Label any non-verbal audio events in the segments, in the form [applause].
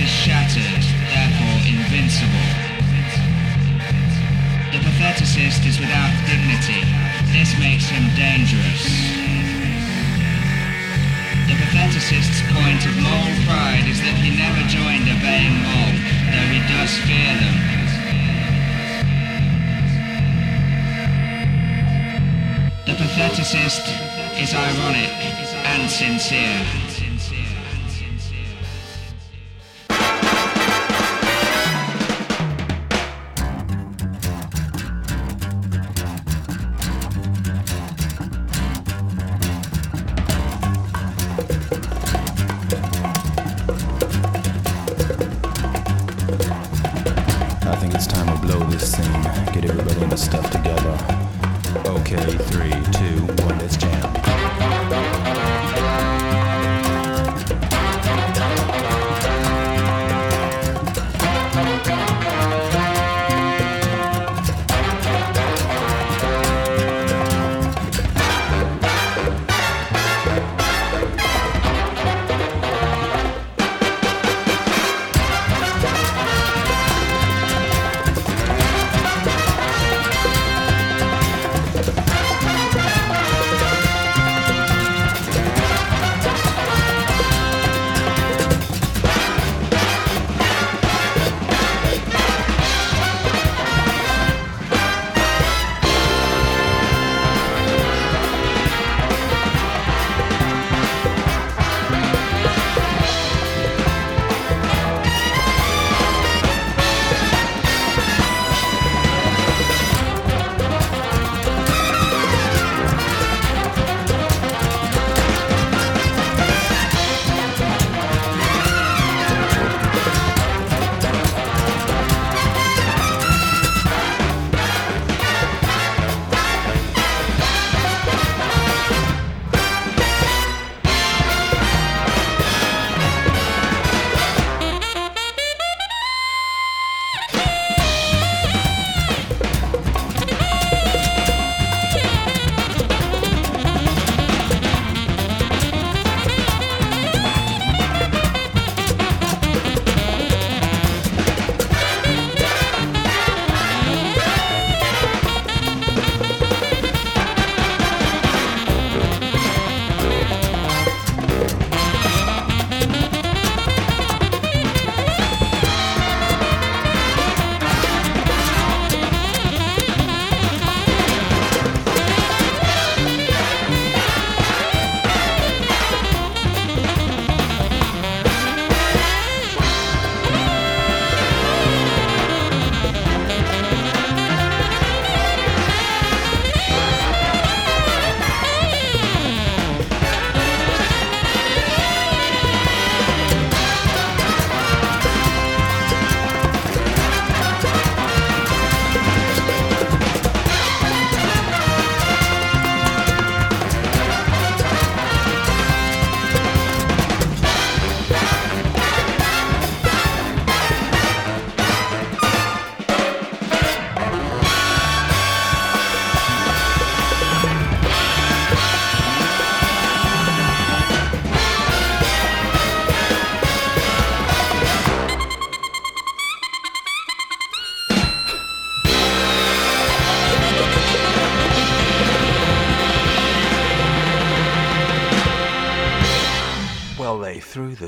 is shattered, therefore invincible. The patheticist is without dignity. This makes him dangerous. The patheticist's point of moral pride is that he never joined a baying mob, though he does fear them. The patheticist is ironic and sincere.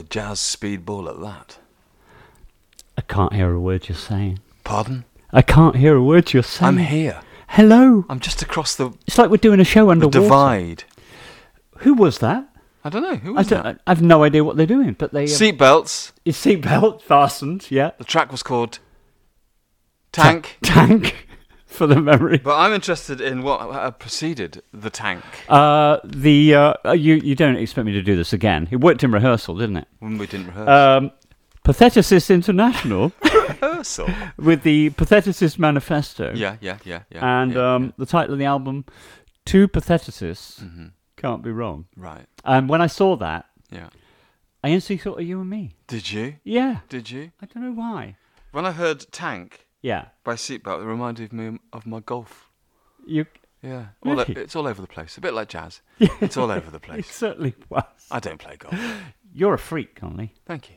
Jazz speedball at that. I can't hear a word you're saying. Pardon? I can't hear a word you're saying. I'm here. Hello. I'm just across the, It's like we're doing a show underwater. the divide. Who was that? I don't know. Who I was don't. that? I have no idea what they're doing, but they. Um, Seatbelts. his seatbelt fastened. Yeah. The track was called Tank. Tank [laughs] for the memory. But I'm interested in what uh, preceded the tank. Uh, the uh, uh, you you don't expect me to do this again. It worked in rehearsal, didn't it? When we didn't rehearse. Um, Patheticist International [laughs] rehearsal. with the Patheticist Manifesto. Yeah, yeah, yeah, yeah. And yeah, um, the title of the album, Two Patheticists, Mm-hmm. Can't be wrong. Right. And when I saw that, Yeah. I instantly thought of you and me. Did you? Yeah. Did you? I don't know why. When I heard Tank Yeah. by Seatbelt, it reminded me of my golf. You. Yeah. All it's all over the place. A bit like jazz. [laughs] It's all over the It place. certainly was. I don't play golf. You're a freak, Conley. Thank you.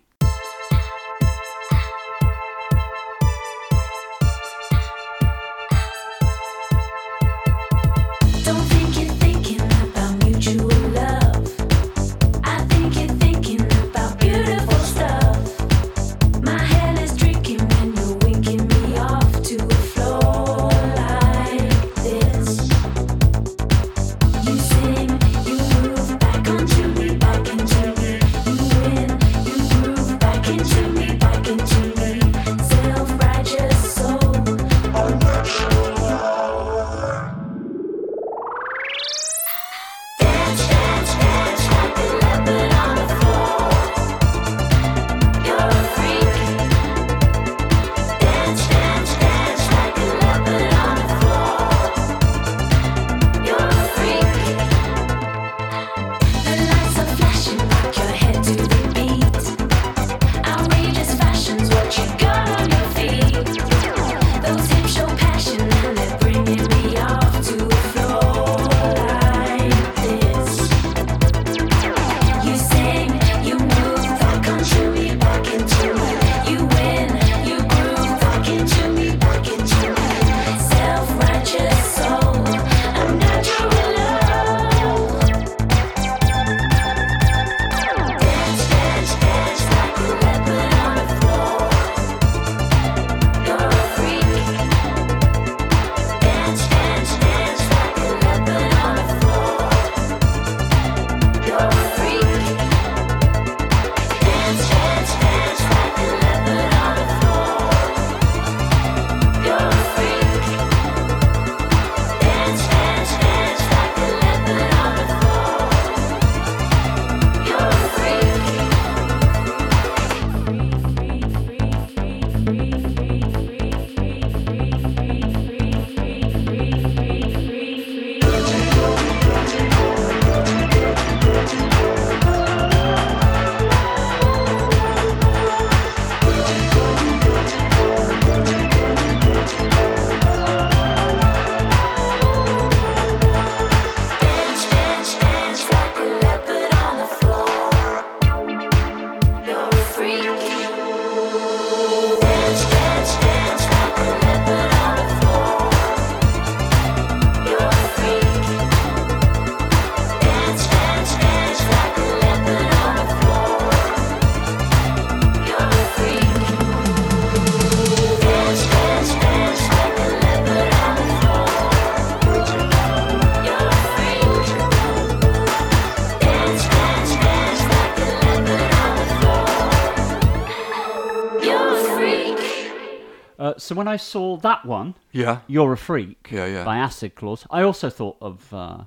When I saw that one, Yeah. You're a Freak Yeah, yeah. by Acid Klaus, I also thought of, uh,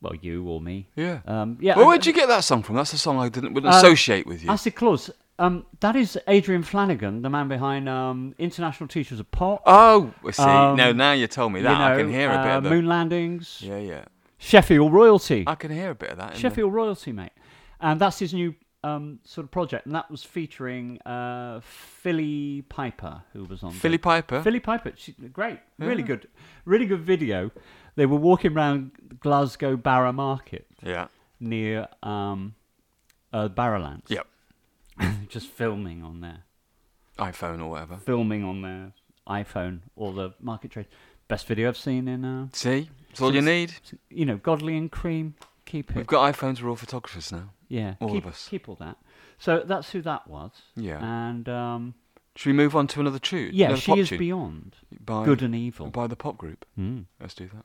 well, you or me. Yeah. Um, yeah. Well, where'd you get that song from? That's a song I didn't wouldn't Uh, associate with you. Acid Klaus. Um, that is Adrian Flanagan, the man behind um, International Teachers of Pop. Oh, I see. Um, no, now you told me that. I can hear a bit uh, of the. Moon Landings, Yeah, yeah. Sheffield Royalty. I can hear a bit of that. in the- Sheffield Royalty, mate. And that's his new um, sort of project, and that was featuring uh, Philly Piper, who was on. Philly the- Piper. Philly Piper, she, great, really good, really good video. They were walking around Glasgow Barra Market Yeah. near um, uh, Barrowlands. Yep. [coughs] just filming on their iPhone or whatever. filming on their iPhone or the market trade. Best video I've seen in. Uh, See, it's all you need. you know, Godley and Creme. Keep it. We've got iPhones. We're all photographers now. Yeah, All keep, of us. keep all that. So that's who that was. Yeah. And um, Should we move on to another tune? yeah, Another she is tune? beyond by, good and evil. by the pop group. Mm. Let's do that.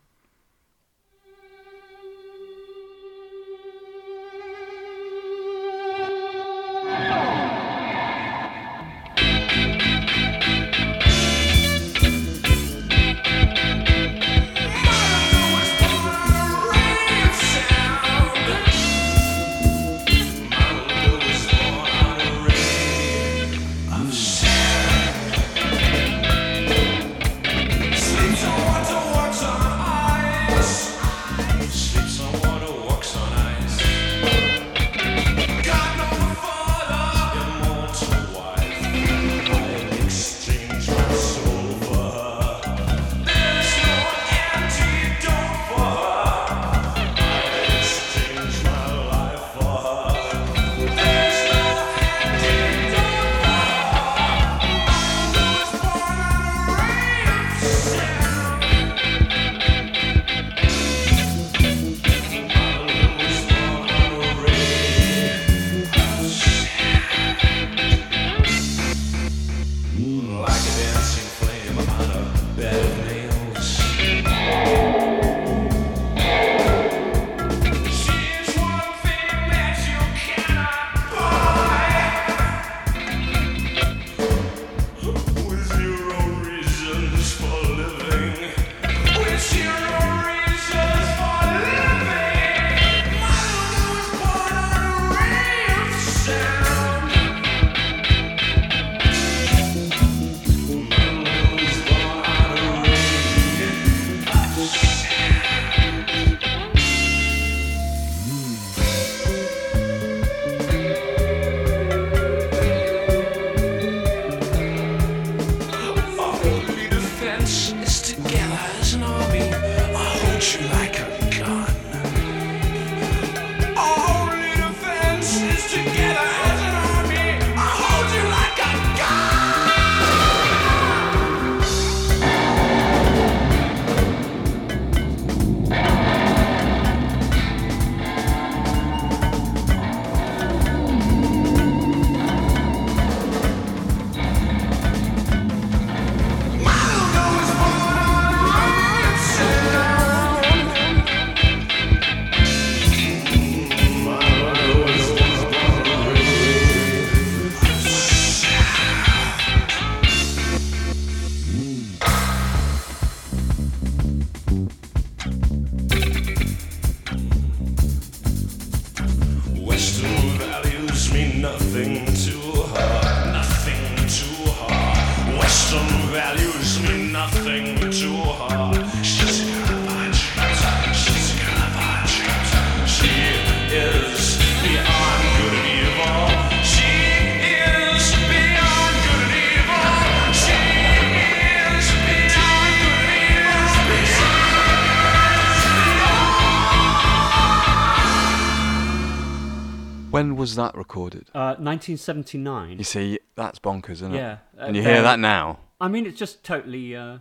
Was that recorded? Uh, 1979. You see, that's bonkers, isn't it? Yeah, uh, And you hear that now? I mean, it's just totally uh,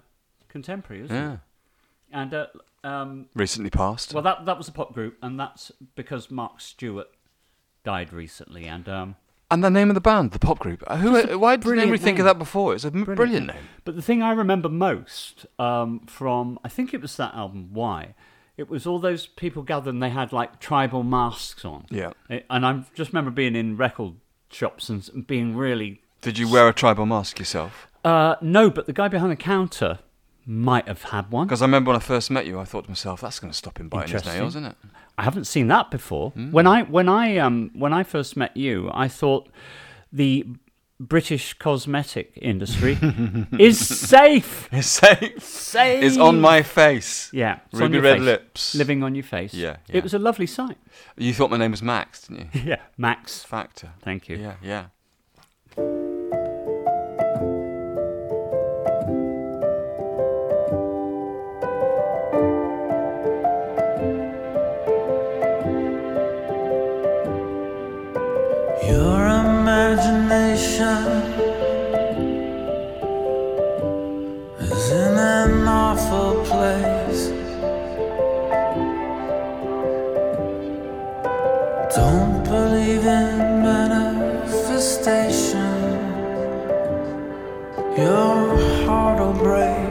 contemporary, isn't Yeah. it? And uh, um, Recently passed. well, that that was a pop group, and that's because Mark Stewart died recently, and um, and the name of the band, the pop group. Uh, Who? Why did brilliant nobody think of name. that before? It's a m- brilliant, name. But the thing I remember most um, from, I think it was that album, Why? It was all those people gathered and they had like tribal masks on. Yeah. Eh, And I just remember being in record shops and being really. Did you wear a tribal mask yourself? Uh, no, but the guy behind the counter might have had one. Because I remember when I first met you, I thought to myself, that's going to stop him biting his nails, isn't it? I haven't seen that before. Hmm. When I when I um when I first met you, I thought the British cosmetic industry [laughs] is safe. [laughs] It's safe. Safe. It's on my face. Yeah, Ruby your red face. lips. living on your face. Yeah, yeah. It was a lovely sight. You thought my name was Max, didn't you? [laughs] Yeah, Max. Factor. Thank you. Yeah, yeah. Your heart will break.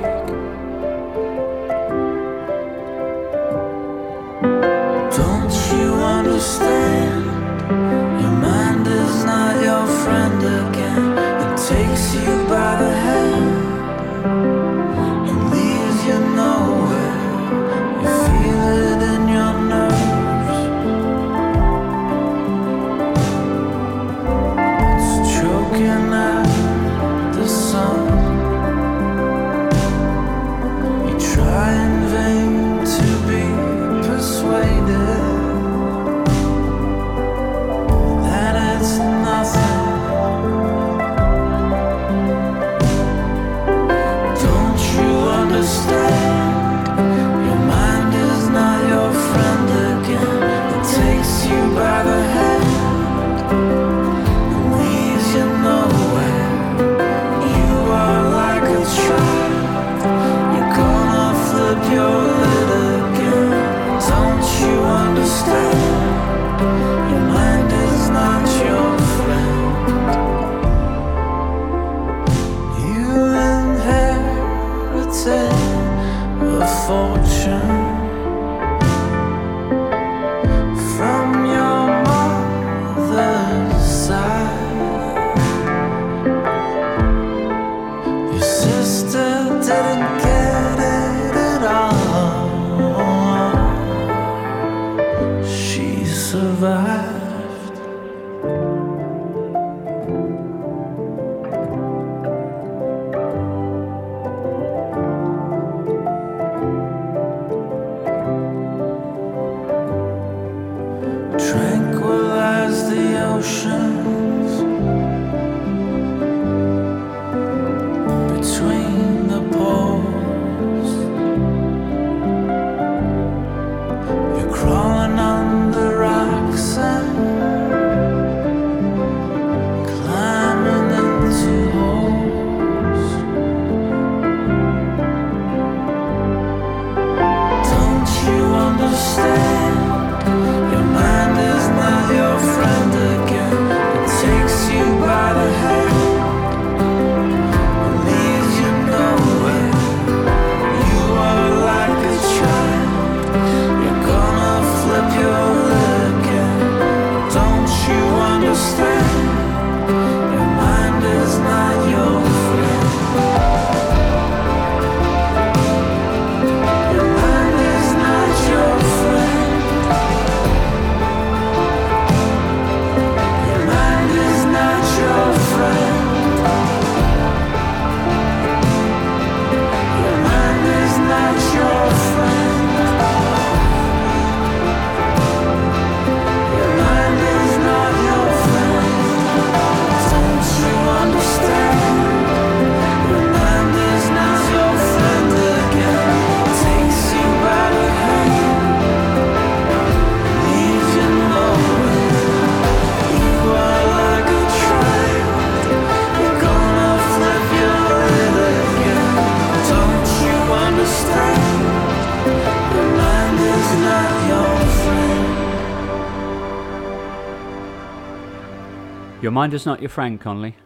Your mind is not your friend, Conley.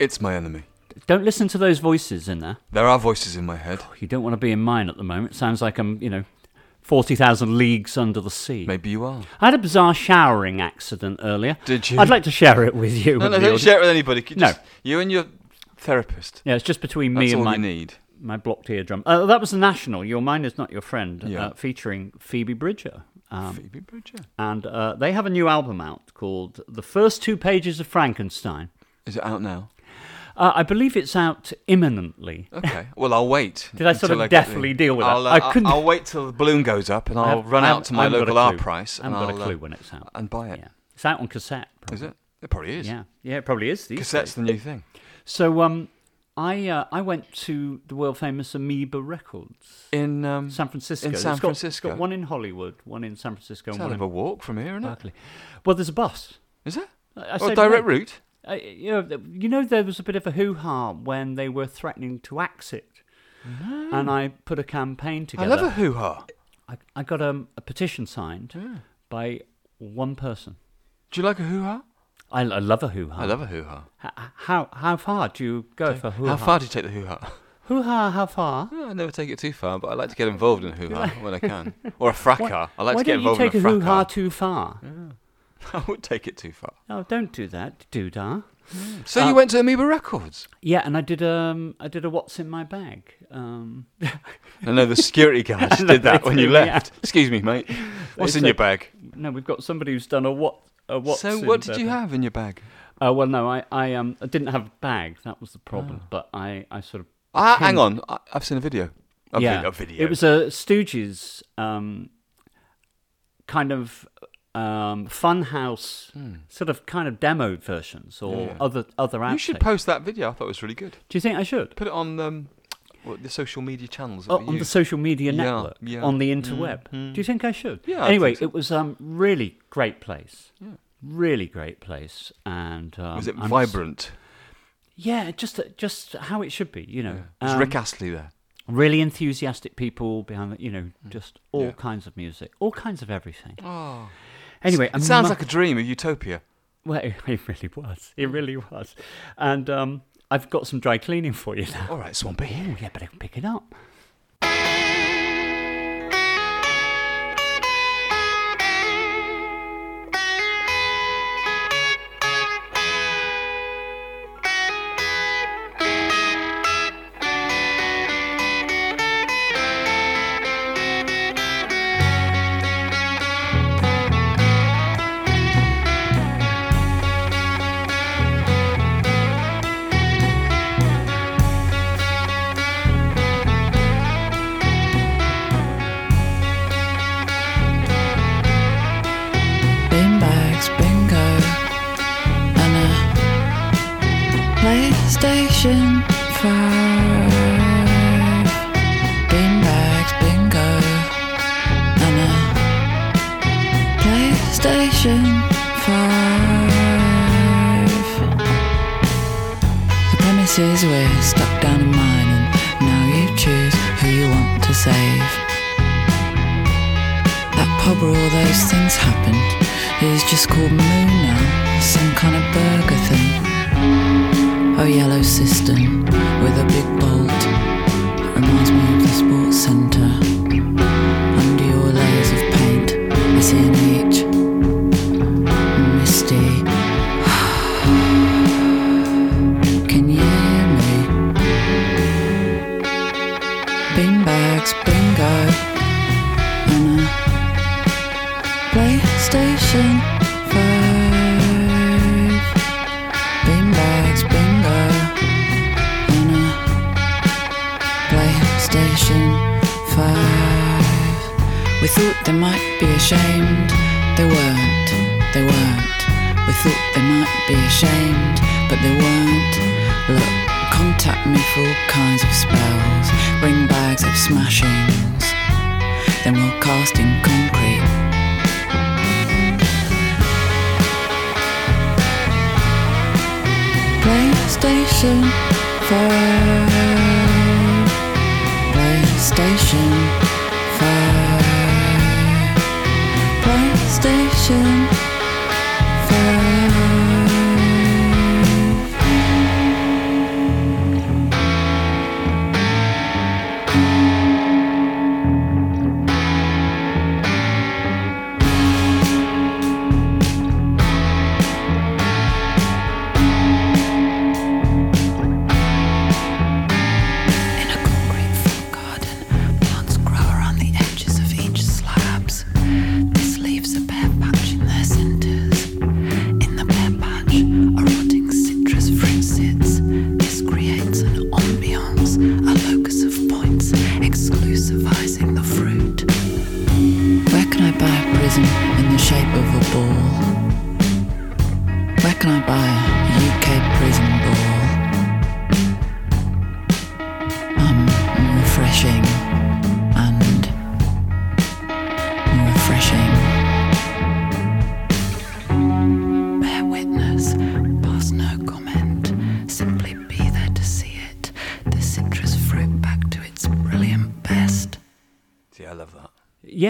It's my enemy. Don't listen to those voices in there. There are voices in my head. You don't want to be in mine at the moment. Sounds like I'm, you know, 40,000 leagues under the sea. Maybe you are. I had a bizarre showering accident earlier. Did you? I'd like to share it with you. No, and no, the don't audience. share it with anybody. Could No. just- you and your therapist. Yeah, it's just between me That's and all my you need. my blocked eardrum. Uh, that was the National. Your mind is not your friend, Yeah. uh, featuring Phoebe Bridger. Um, Phoebe Bridger. and uh, they have a new album out called "The First Two Pages of Frankenstein." Is it out now? Uh, I believe it's out imminently. Okay. Well, I'll wait. [laughs] Did I sort of definitely the- deal with that? I'll, uh, I couldn't- I'll wait till the balloon goes up, and I I'll have- run out to my I local Our Price, I I'll got a clue uh, when it's out. and buy it. Yeah, it's out on cassette. Is it? It probably is. Yeah, yeah, it probably is. Cassette's days. the new thing. So, um, I uh, I went to the world famous Amoeba Records, In um, San Francisco. In It's San got- Francisco. got one in Hollywood, one in San Francisco, it's and one of in a walk from here, isn't it? Well, there's a bus. Is there? I- I Oh, said, direct route. Uh, you, know, you know, there was a bit of a hoo ha when they were threatening to axe it. And I put a campaign together. I love a hoo ha. I, I got um, a petition signed by one person. Do you like a hoo ha? I, I love a hoo ha. I love a hoo ha. H- how how far do you go for hoo ha? How far do you take the hoo ha? [laughs] Hoo ha? How far? I never take it too far, but I like to get involved in hoo ha [laughs] when I can. Or a fracas. I like Why to get don't you involved take in a a hoo ha fracas. too far? [laughs] I would take it too far. No, don't do that, doodah. So Uh, you went to Amoeba Records? Yeah, and I did um I did a what's in my bag. Um, I know the security guards did that when you left. Excuse me, mate. What's in your bag? no, we've got somebody who's done a what a what's so what did their you have in your bag? Uh, well, no, I, I um I didn't have a bag. That was the problem. But I, I sort of Ah, Pin- hang on. I, I've seen a video. A yeah, vid- a video. It was a Stooges um kind of um funhouse sort of kind of demoed versions or. Yeah. other other outtakes. You should post that video. I thought it was really good. Do you think I should? Put it on um, what, the social media channels. that Oh, on the social media network, yeah. on the interweb. Do you think I should? Yeah, Anyway, so. it was um really great place. Really great place, and um, was it I'm vibrant? Yeah, just just how it should be. You know, Was Um, Rick Astley there? really enthusiastic people behind the, you know just all Mm. Yeah. kinds of music all kinds of everything Oh, anyway it sounds mu- like a dream, a utopia. well it, [laughs] it really was it really was and um i've got some dry cleaning for you now All right, Swampy. oh yeah but i can pick it up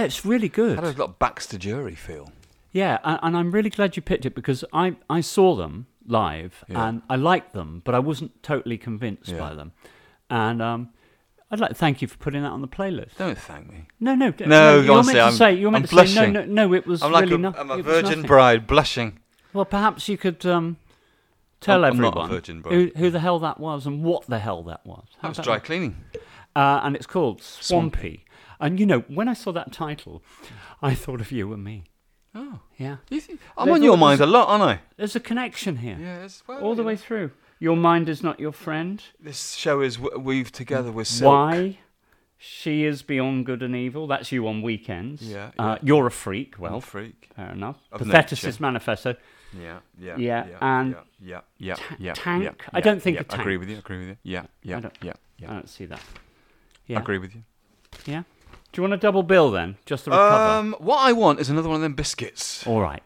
Yeah, it's really good. Had a lot of Baxter Dury feel. Yeah, and, and I'm really glad you picked it because I, I saw them live Yeah. and I liked them, but I wasn't totally convinced Yeah. by them. And um, I'd like to thank you for putting that on the playlist. Don't thank me. No, no, No, you were honestly, meant to I'm- say you were I'm meant to say no, no, no. It was I'm like really a, no- I'm a virgin bride blushing. Well, perhaps you could um, tell I'm- everyone virgin who, who the hell that was and what the hell that was. That How was about dry cleaning. Uh, and it's called Swampy. And you know, when I saw that title, I thought of you and me. Oh. Yeah, You I'm They've on your mind a lot, aren't I? there's a connection here, Yeah, well, all the way through. Your mind is not your friend. This show is weaved together with silk. Why? She is beyond good and evil. That's you on weekends. Yeah, Uh, you're a freak. Well, Well, freak. fair enough. Of Patheticist nature. Manifesto. Yeah, yeah, Yeah, yeah, and yeah, yeah, ta- yeah, tank? yeah, I don't think yeah, a Agree with you. Agree with you. Yeah, yeah, I don't- yeah, I don't see that. Yeah. Agree with you. Yeah. Do you want a double bill then, just to recover? Um, what I want is another one of them biscuits. All right.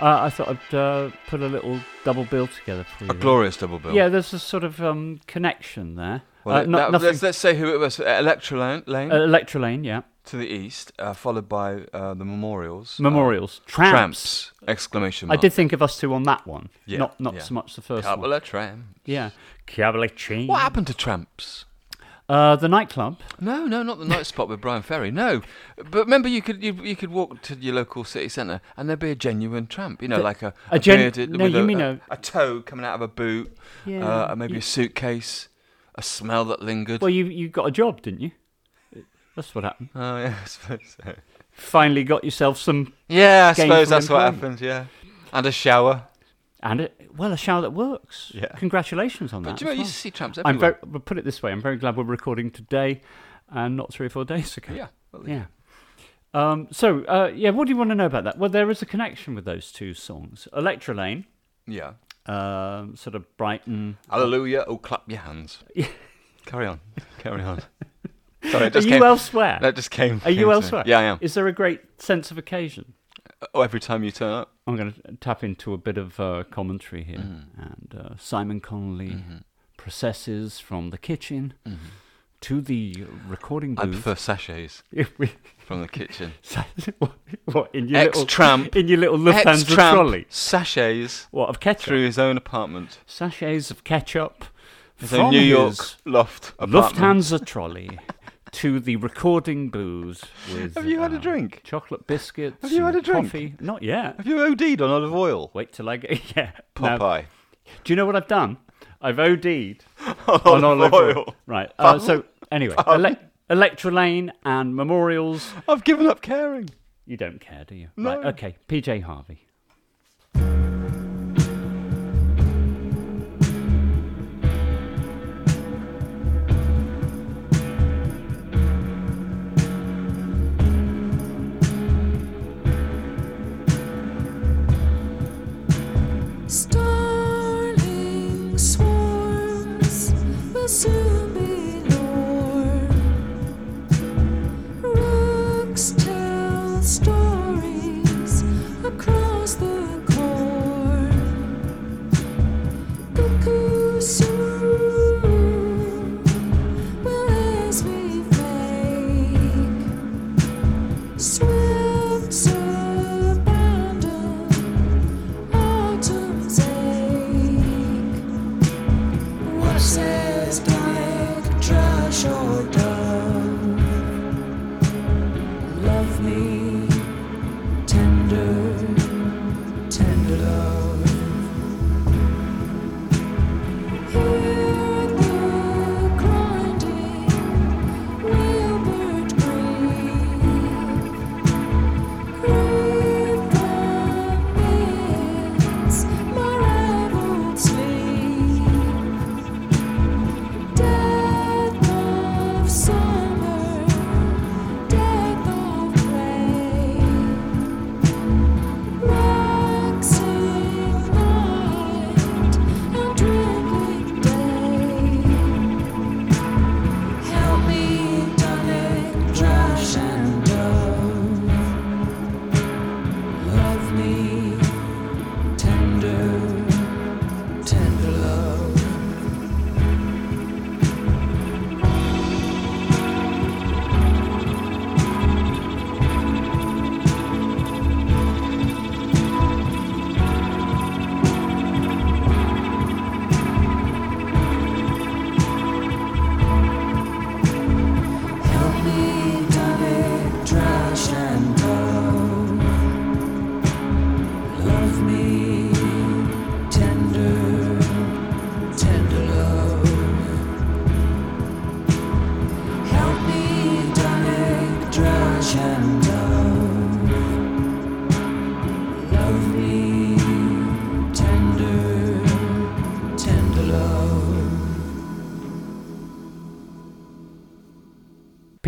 Uh, I thought I'd uh, put a little double bill together for you. A glorious double bill. Yeah, there's a sort of um, connection there. Well, uh, that- not, that- nothing. let's, let's say who it was. Electra Lane, uh, Electrelane, yeah. to the east, uh, followed by uh, the Memorials. Memorials. Tramps. Tramps! Exclamation mark. I did think of us two on that one. Yeah, Not not yeah. so much the first Couple one. of tramps. Yeah. Cabaret What happened to Tramps? Uh, the nightclub. No, no, not the night spot with Bryan Ferry. No, but remember, you could you, you could walk to your local city centre and there'd be a genuine tramp. You know, The- like a, a gen- bearded no, you a, mean a, a- a toe coming out of a boot. Yeah. Uh, maybe you- a suitcase, a smell that lingered. Well, you you got a job, didn't you? That's what happened. oh yeah, [laughs] I suppose so. Finally got yourself some Yeah, I suppose that's what happened. Yeah, and a shower. And a, well a shower that works. Yeah. Congratulations on But that. do you know as you see tramps I'm everywhere? very. But put it this way, I'm very glad we're recording today, and not three or four days ago. yeah. well, Yeah. Um, so uh, yeah, what do you want to know about that? Well, there is a connection with those two songs. Electrelane, Yeah. um, sort of Brighton. Hallelujah! Oh, clap your hands. [laughs] Carry on. Carry on. [laughs] Sorry, it Are you came. elsewhere? That just came. Are you me. elsewhere? Yeah, I am. Is there a great sense of occasion? Oh, every time you turn up. I'm going to tap into a bit of uh, commentary here. Mm. And uh, Simon Connolly Mm-hmm. processes from the kitchen to the recording I booth. prefer sachets [laughs] from the kitchen. [laughs] what, what in your little Ex-tramp. [laughs] in your little Lufthansa trolley? sachets What of ketchup? through his own apartment. Sachets of ketchup His from New York loft apartment. Lufthansa trolley to the recording booth with. Have you had a uh, drink? Chocolate biscuits. Have you had and a drink? Coffee. Not yet. Have you OD'd on olive oil? Wait till I get. [laughs] Yeah. Now, Popeye. do you know what I've done? I've OD'd [laughs] on olive oil. oil. Right. Uh, so [laughs] anyway, ele- Electrelane and Memorials. I've given up caring. You don't care, do you? No. Right. Okay. PJ Harvey. Soon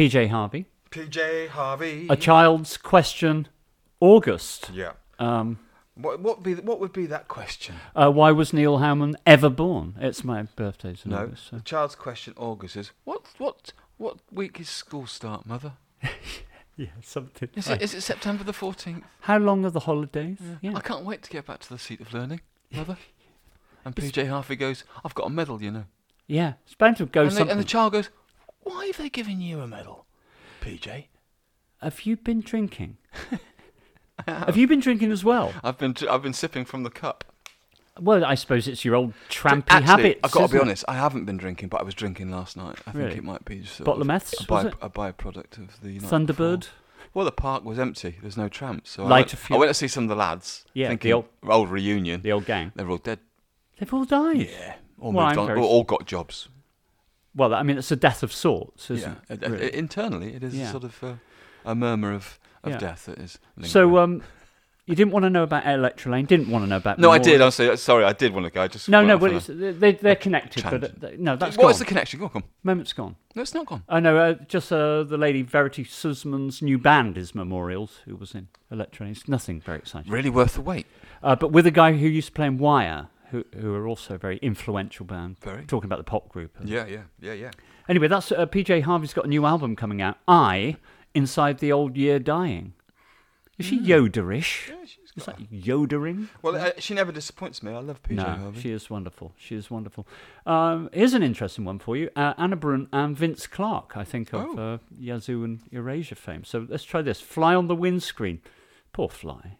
PJ Harvey. PJ Harvey. A child's question. August. yeah. Um, What what be what would be that question? uh, why was Neil Howman ever born? It's my birthday. in No. August, so- The child's question August is what what what week is school start, mother? [laughs] Yeah, something. Is like- it, is it September the 14th? How long are the holidays? Yeah. I can't wait to get back to the seat of learning, [laughs] mother. And PJ Harvey goes, I've got a medal, you know. Yeah, it's bound to go And, they, something. and the child goes, Why have they given you a medal, PJ? Have you been drinking? [laughs] have you been drinking as well? I've been I've been sipping from the cup. Well, I suppose it's your old trampy Actually, habits. I've got to be honest. I haven't been drinking, but I was drinking last night. I Really? think it might be just Bottle of meths, a, by, a byproduct of the Thunderbird. before. Well, the park was empty. There's no tramps. So I went, a few- I went to see some of the lads. Yeah, the old- old reunion. The old gang. They're all dead. They've all died. Yeah, all Well, moved I'm on. very All, all got jobs. Well, I mean, it's a death of sorts, isn't Yeah, it? Uh, uh, really? internally, it is Yeah. a sort of uh, a murmur of, of Yeah. death that is. so, um, you didn't want to know about Electrelane. Didn't want to know about. no, I did. I'm sorry. Sorry, I did want to go. I just No, no, off but on it's, they, they're connected. But uh, no, that's What is the connection? Go on, come. Moment's gone. No, it's not gone. I know. Uh, just uh, the lady Verity Susman's new band is Memorials, who was in Electrelane. It's nothing very exciting. Really worth the wait. Uh, but with a guy who used to play in Wire, who who are also a very influential band. Very. Talking about the pop group. Yeah, yeah, yeah, yeah. Anyway, that's uh, PJ Harvey's got a new album coming out. I inside the old year dying. Is she yoderish? Hmm. Yeah, she's got that yodering? Well, uh, she never disappoints me. I love PJ no, Harvey. she is wonderful. She is wonderful. Um, here's an interesting one for you: uh, Ane Brun and Vince Clarke. I think of Oh. uh, Yazoo and Erasure fame. So let's try this: "Fly on the Windscreen." Poor fly.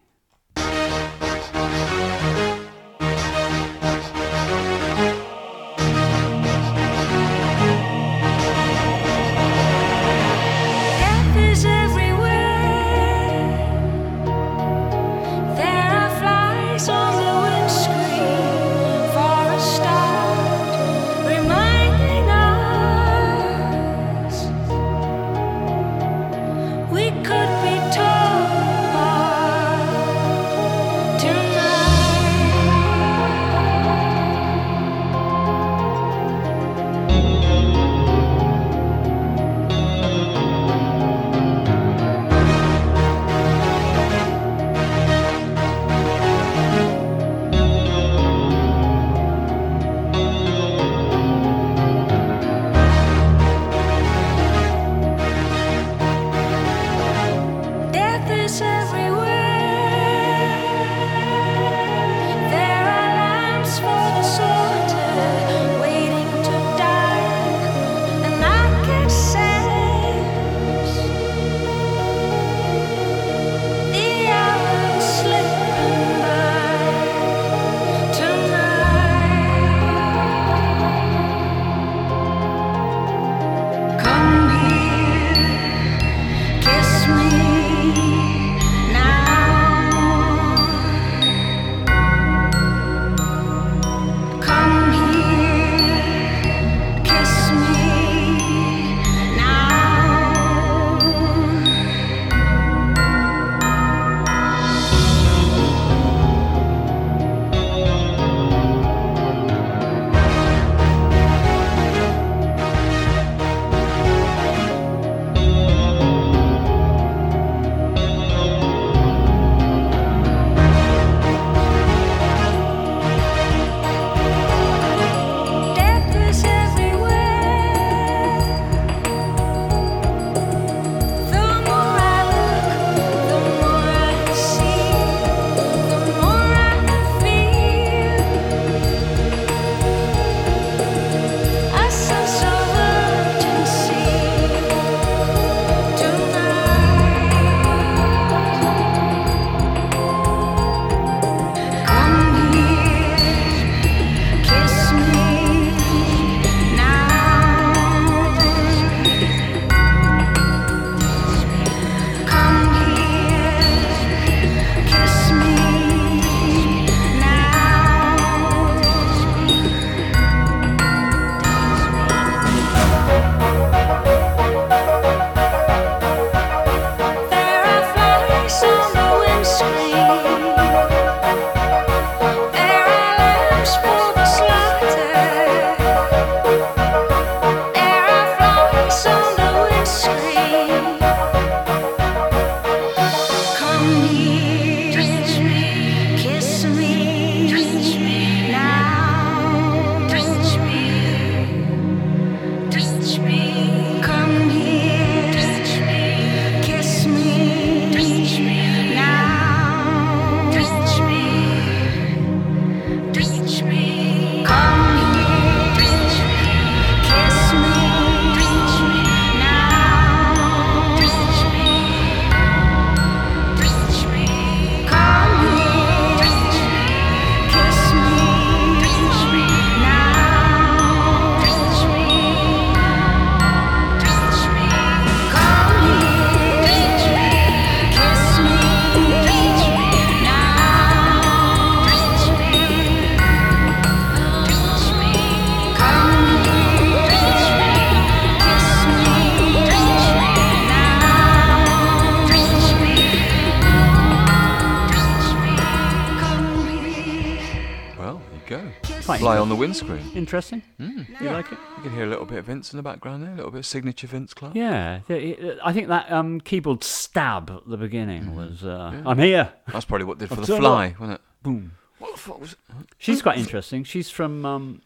Windscreen. interesting. Mm. You like it? You can hear a little bit of Vince in the background there, a little bit of signature Vince Clarke. Yeah, yeah, I think that um, keyboard stab at the beginning Mm-hmm. was. Uh, I'm here. That's probably what did for I'll the fly, what. wasn't it? Boom. What the fuck was it? She's quite interesting. She's from um,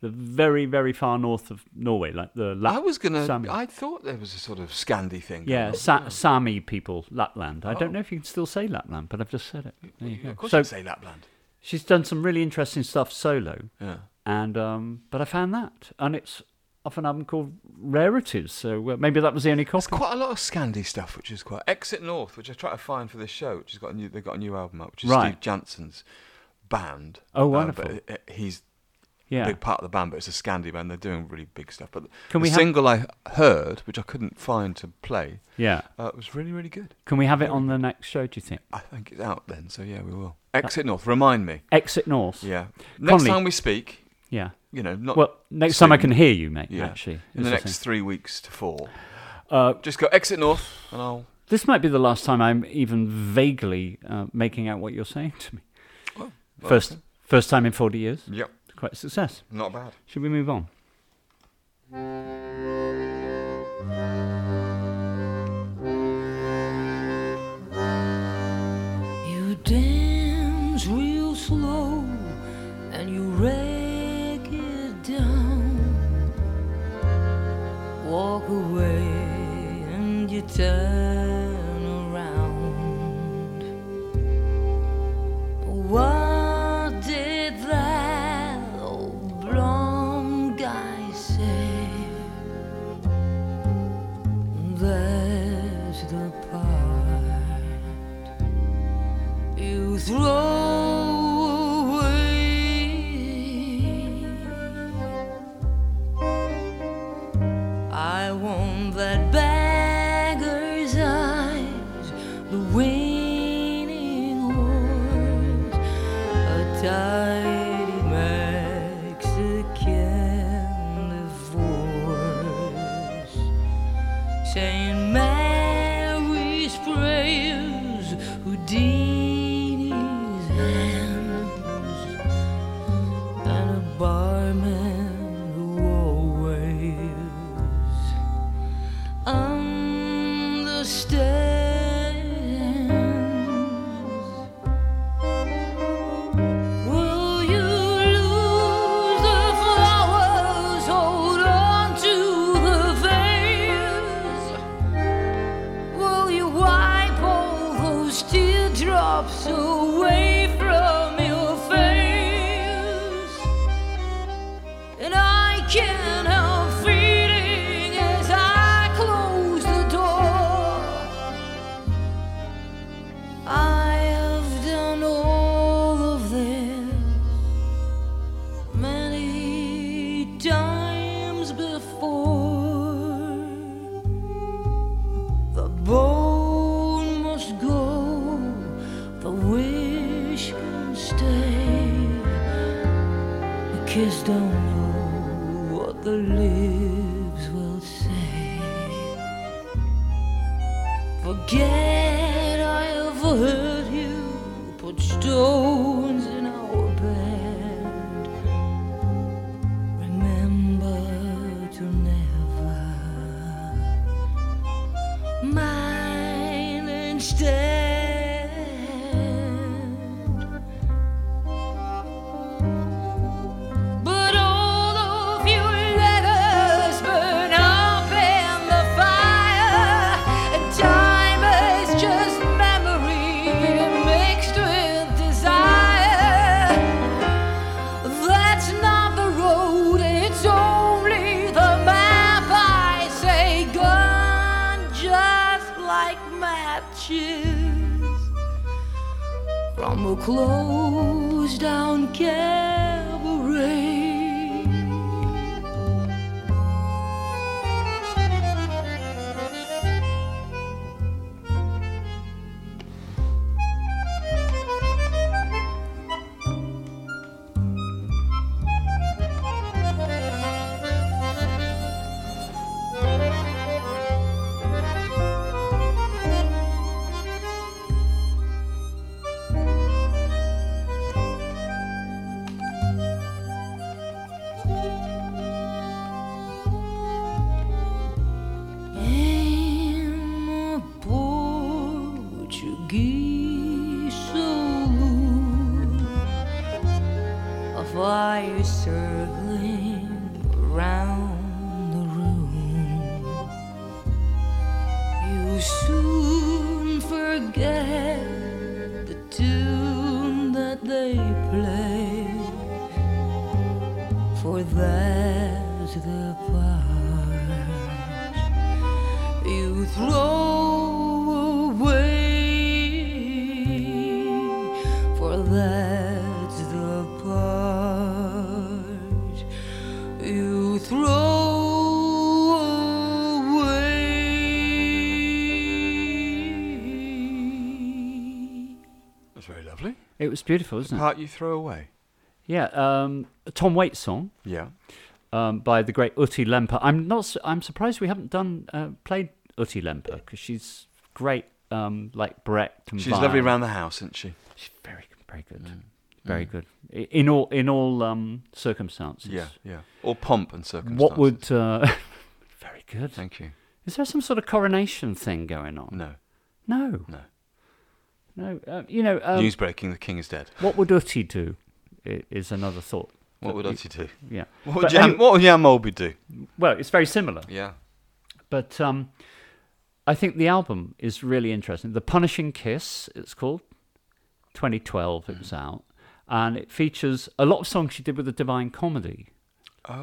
the very, very far north of Norway, like the I was gonna. Sami. I thought there was a sort of Scandi thing. Yeah. Sa- Sami people, Lapland. I Oh. don't know if you can still say Lapland, but I've just said it. There you Yeah, go. of course So you can say Lapland. She's done some really interesting stuff solo, Yeah. and um, but I found that, and it's off an album called Rarities. So uh, maybe that was the only There's quite a lot of Scandi stuff, which is quite Exit North, which I try to find for this show, which has got a new. They've got a new album out, which is Right. Steve Jansen's band. Oh, Uh, wonderful. it- he's Yeah. a big part of the band, but it's a Scandi band. They're doing really big stuff. But Can the we have- single I heard, which I couldn't find to play, Yeah. uh, was really, really good. Can we have it on the next show? Do you think? I think it's out then, so yeah, we will. Exit North, remind me. Exit North. Yeah. Next Conley- time we speak, Yeah. you know, not Well, next time I soon. can hear you, mate. Yeah. Actually, in is the next thing. three weeks to four. Uh, Just go exit north, and I'll. this might be the last time I'm even vaguely uh, making out what you're saying to me. well, First, first time in 40 years. Yep, Quite a success. not bad. Should we move on? That's the part you throw away, for that's the part you throw away. That's very lovely. It was beautiful, wasn't it? Part you throw away. Yeah. Um, a Tom Waits song Yeah. Um, by the great Ute Lemper. I'm not. I'm surprised we haven't done uh, played Ute Lemper because she's great. Um, like Brecht and She's lovely around the house, isn't she? She's very, very good. Very good in all in all um, circumstances. Yeah, yeah. All pomp and circumstance. What would? Uh, [laughs] very good. Thank you. Is there some sort of coronation thing going on? No. No. No. No. Uh, you know. Um, News breaking: the king is dead. What would Ute do? Is another thought. What would you- do? Yeah. What would Jan, any- what would Jan Molby do? well, it's very similar. Yeah. But um, I think the album is really interesting. The Punishing Kiss, it's called. 2012, it was out. And it features a lot of songs she did with the Divine Comedy,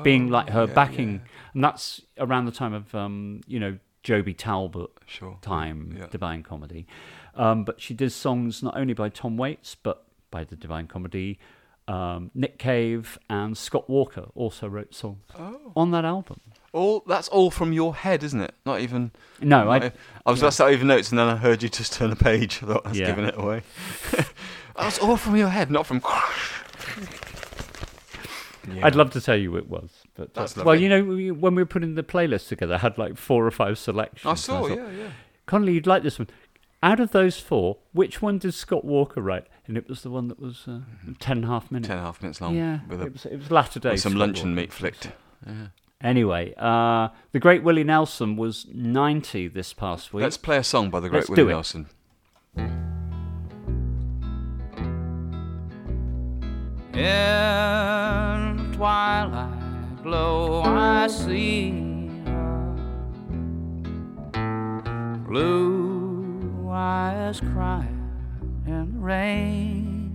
being like her Oh, yeah, backing. yeah. And that's around the time of, um, you know, Joby Talbot Sure. time, Yeah. Divine Comedy. Um, but she did songs not only by Tom Waits, but by the Divine Comedy. Um, Nick Cave and Scott Walker also wrote songs Oh. on that album. All that's all from your head, isn't it? Not even. No, not I- e- I was about to start even notes, and then I heard you just turn a page. [laughs] I thought I was Yeah. giving it away. [laughs] that's all from your head, not from. Yeah. I'd love to tell you it was, but uh, That's well, lovely. you know, we- when we were putting the playlist together, I had like four or five selections. I and saw, thought, yeah, yeah. Connolly, you'd like this one. Out of those four, which one did Scott Walker write? And it was the one that was uh, ten and a half minutes. Ten and a half minutes long. Yeah, With, a, it was, it was latter with days. some Scott luncheon meat flicked. Yeah. Anyway, uh, the great Willie Nelson was ninety this past week. Let's play a song by the great Let's Willie do it. Nelson. In twilight glow, I see her. Blue eyes crying the rain.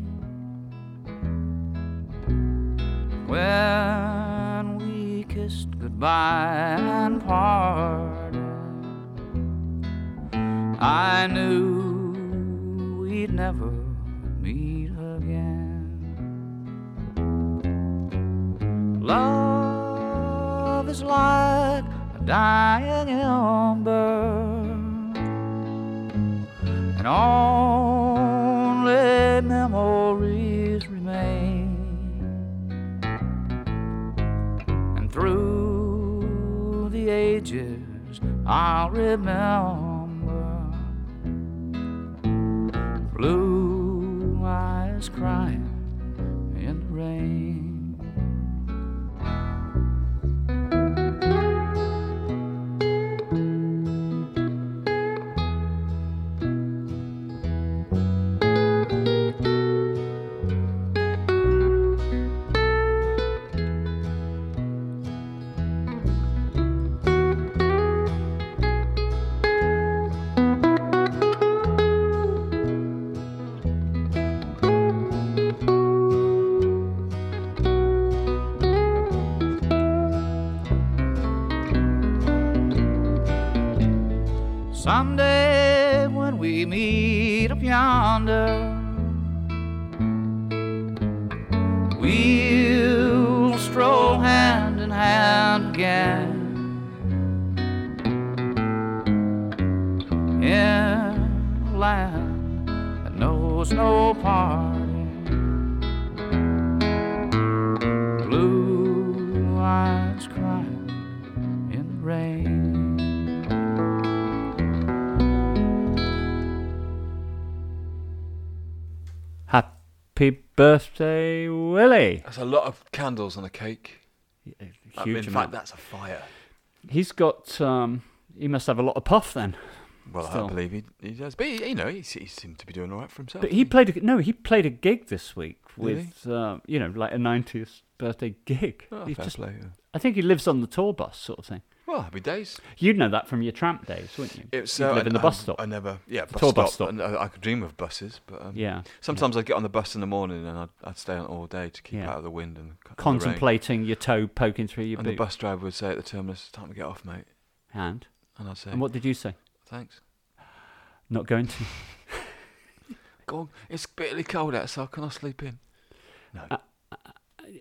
When we kissed goodbye and parted, I knew we'd never meet again. Love is like a dying ember, and memories remain. And through the ages, I'll remember blue eyes crying in the rain. No blue eyes crying in the rain. Happy birthday, Willie! That's a lot of candles on a cake. Huge in amount. fact, that's a fire. He's got. Um, he must have a lot of puff then. Well, Still. I believe he, he does. But he, you know, he, he seemed to be doing all right for himself. But he played a, no, he played a gig this week with uh, you know like a 90th birthday gig. Oh, He's fair just- play. yeah. I think he lives on the tour bus sort of thing. Well, happy days. You'd know that from your tramp days, wouldn't you? It's uh, live in the I, bus stop. I never, yeah, bus tour stop. bus stop. I, I could dream of buses, but um, yeah. Sometimes I'd get on the bus in the morning and I'd, I'd stay on all day to keep Yeah. out of the wind and c- the rain. Contemplating your toe poking through your And the bus driver would say at the terminus, "It's time to get off, mate." And And I'd say, and what did you say? "Thanks." Not going to. Go on. It's bitterly cold outside. Can I sleep in? No. Uh,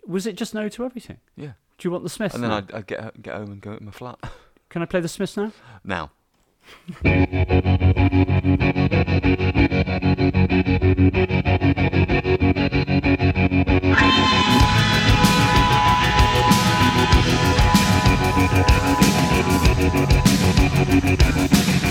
Was it just no to everything? yeah. Do you want the Smiths? And then now? I'd, I'd get ho- get home and go to my flat. [laughs] Can I play the Smiths now? now. [laughs]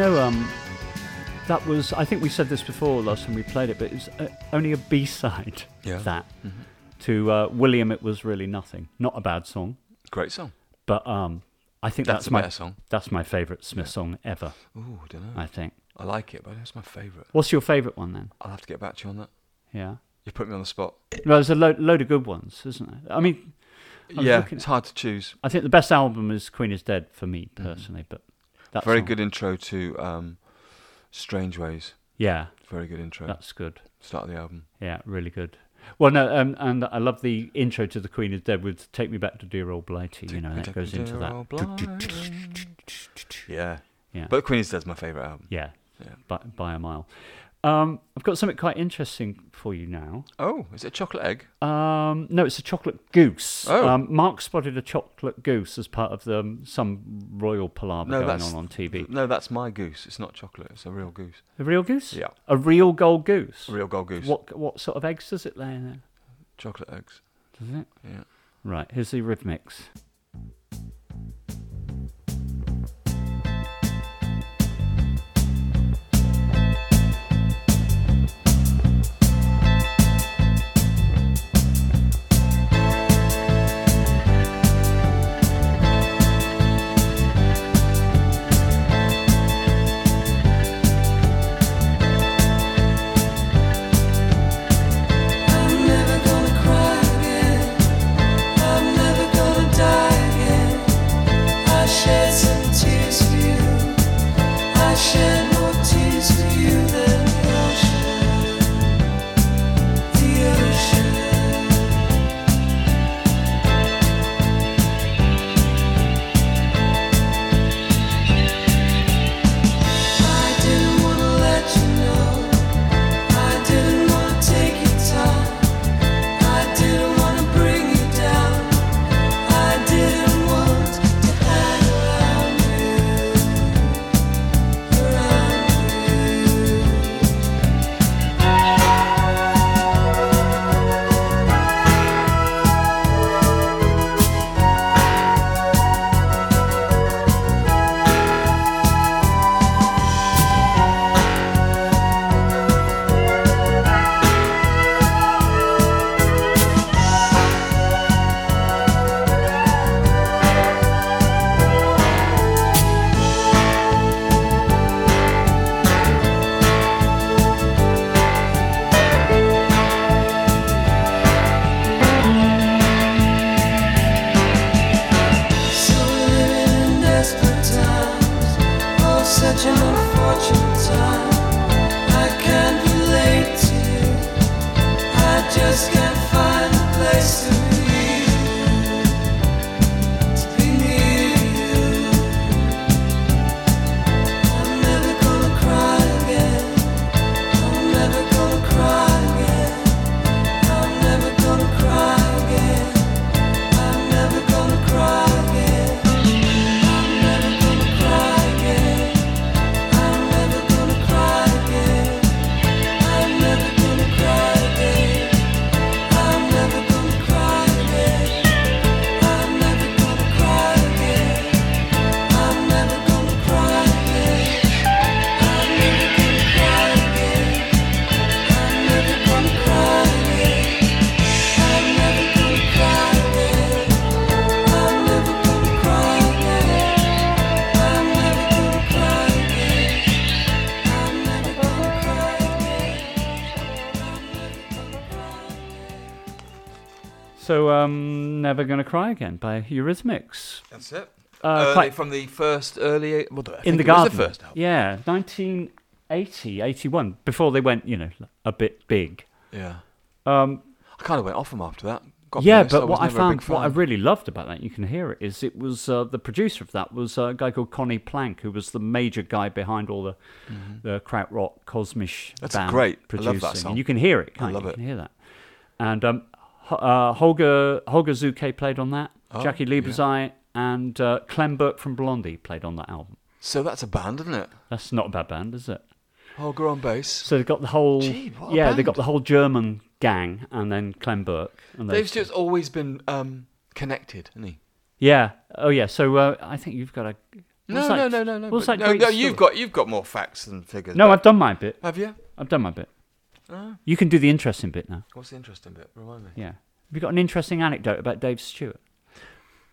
know, um, that was, I think we said this before last time we played it, but it was uh, only a B side, Yeah. that. To uh, William, it was really nothing. Not a bad song, Great song. but um, I think That's that's, my song. That's my favourite Smith song ever. Ooh, don't know. I think. I like it, but it's my favourite. What's your favourite one then? I'll have to get back to you on that. Yeah. You put me on the spot. Well, there's a lo- load of good ones, isn't there? I mean, I yeah, it's hard to choose. I think the best album is Queen is Dead for me personally, but that Very song- good intro to um, Strangeways. Yeah, Very good intro. that's good. Start of the album. Yeah, really good. Well, no, um, and I love the intro to The Queen is Dead with "Take Me Back to Dear Old Blighty." You know, that goes into that. [laughs] Yeah. Yeah. But Queen is Dead's my favourite album. Yeah, Yeah. by, by a mile. Um, I've got something quite interesting for you now. Oh, is it a chocolate egg? Um, no, it's a chocolate goose. Oh. Um, Mark spotted a chocolate goose as part of the, um, some royal palaver No, going on on TV. No, that's my goose. It's not chocolate. It's a real goose. A real goose? Yeah. A real gold goose? A real gold goose. What what sort of eggs does it lay in there? Chocolate eggs. Does it? Yeah. Right, here's the Eurythmics. Never Gonna Cry Again by Eurythmics. That's it. Uh, early, quite- from the first early. Well, I in the it was garden. the first album. Yeah, 1980, 81, before they went, you know, a bit big. Yeah. Um, I kind of went off them after that. Yeah, but was what I found, what I really loved about that, you can hear it, is it was uh, the producer of that was a guy called Conny Plank, who was the major guy behind all the the krautrock Kosmische Mm-hmm. That's band great. I love that song. and you can hear it. I love you? it. You can hear that. And um, uh, Holger Holger Czukay played on that. Oh, Jaki yeah. And uh, Clem Burke from Blondie played on that album. So that's a band, isn't it? That's not a bad band, is it? Holger on bass. So they've got the whole Gee, yeah, they've got the whole German gang, and then Clem Burke. And those Dave two. Stewart's always been um, connected, hasn't he? Yeah. Oh yeah. So uh, I think you've got a. No, what's no, no, no, no. What's but- that no, no, story? you've got you've got more facts than figures. No, I've done my bit. Have you? I've done my bit. Oh. You can do the interesting bit now. What's the interesting bit? Remind me. Yeah. Have you got an interesting anecdote about Dave Stewart?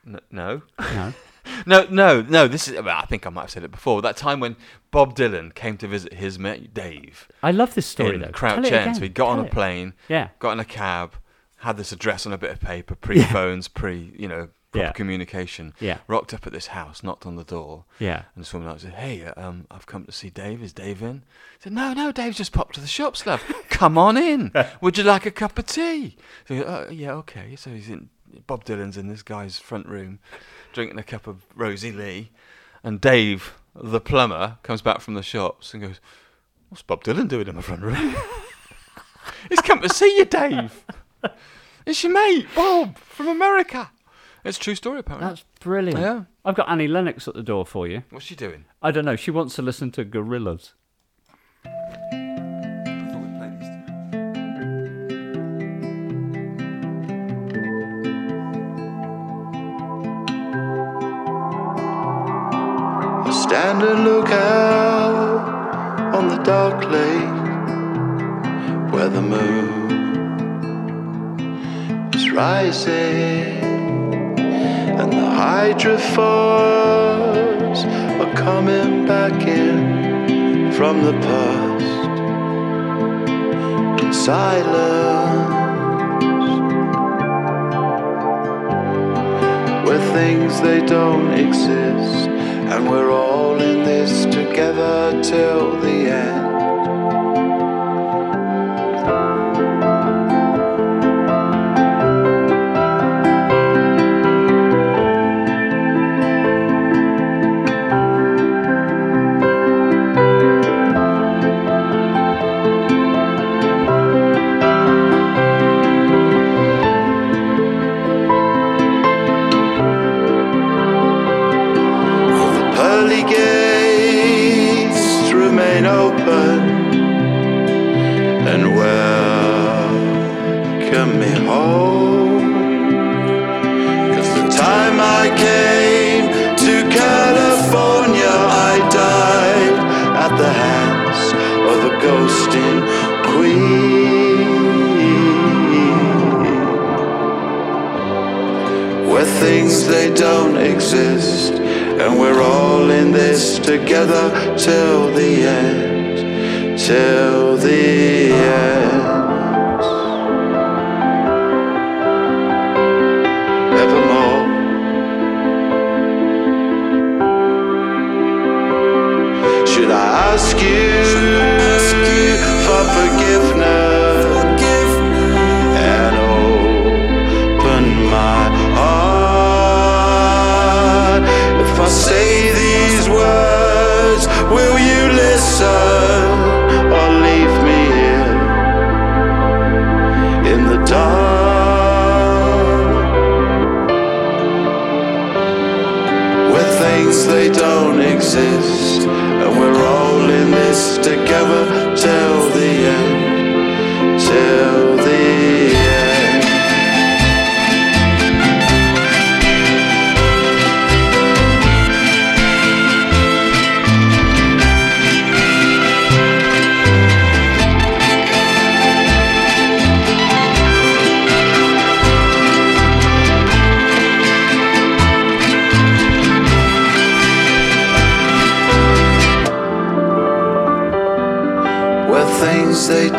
N- no. No. [laughs] No, no, no. This is. Well, I think I might have said it before. That time when Bob Dylan came to visit his mate Dave I love this story in though. Crouch Tell it End. again. So he got on Tell a it. plane, Yeah. got in a cab, had this address on a bit of paper, pre phones, pre you know proper Yeah. communication. Yeah. Rocked up at this house, knocked on the door, Yeah. and this woman said, "Hey, uh, um, I've come to see Dave. Is Dave in?" He said, "No, no, Dave's just popped to the shops, love. [laughs] Come on in. Would you like a cup of tea?" So, uh, yeah, okay. So he's in. Bob Dylan's in this guy's front room, drinking a cup of Rosie Lee, and Dave, the plumber, comes back from the shops and goes, "What's Bob Dylan doing in my front room?" [laughs] he's come to see you, Dave. [laughs] It's your mate, Bob, from America. It's a true story, apparently. That's brilliant. Yeah. I've got Annie Lennox at the door for you. What's she doing? I don't know. She wants to listen to Gorillaz. Stand and look out on the dark lake where the moon is rising and the hydrophores are coming back in from the past. In silence. Where things they don't exist. And we're all in this together till the end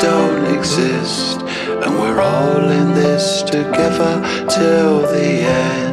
don't exist. And we're all in this together till the end.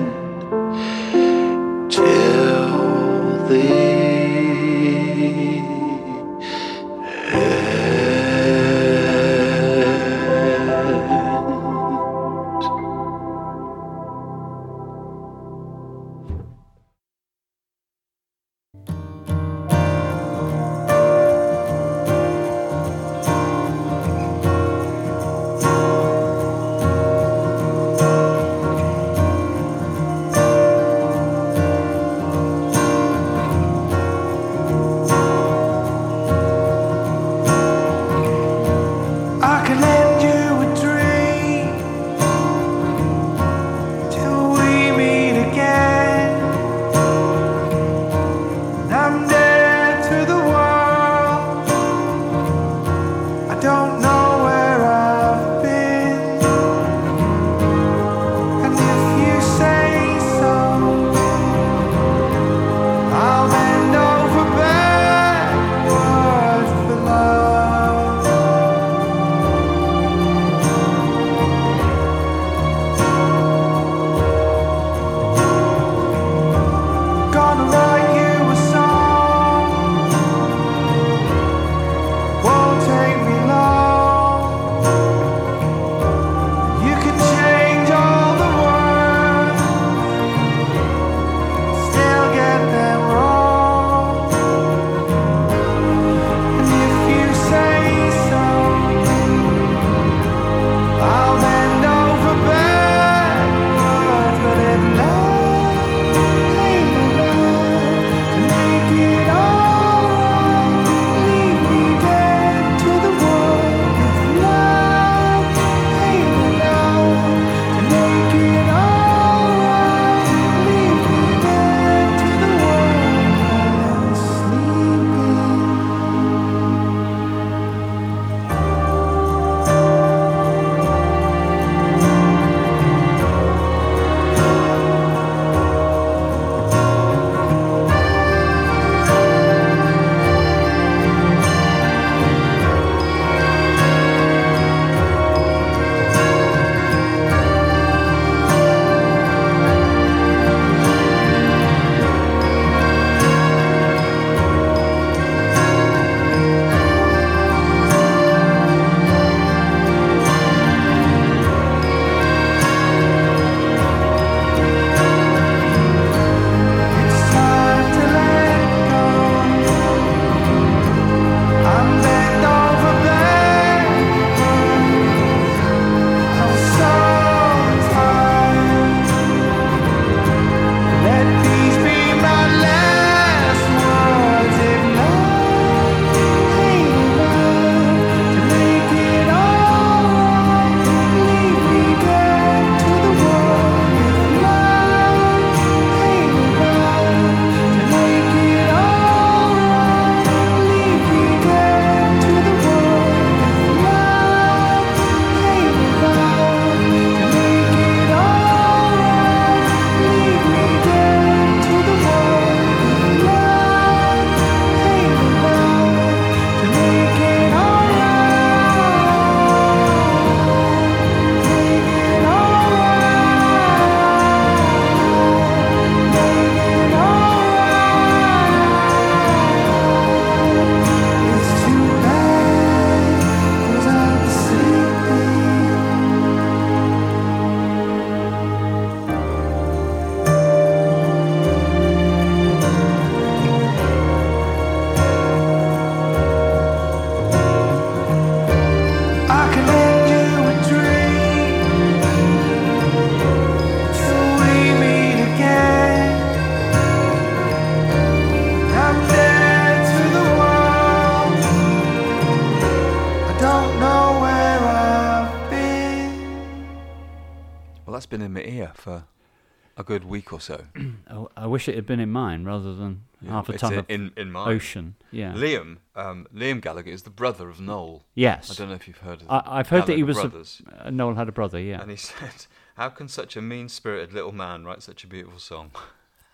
Good week or so. [clears throat] I wish it had been in mine rather than Yeah, half a ton in, of in, in mine. ocean. Yeah. Liam, um, Liam Gallagher is the brother of Noel. Yes. I don't know if you've heard of. I, I've heard that he was. brothers. A, uh, Noel had a brother. Yeah. And he [laughs] said, "How can such a mean-spirited little man write such a beautiful song?" [laughs]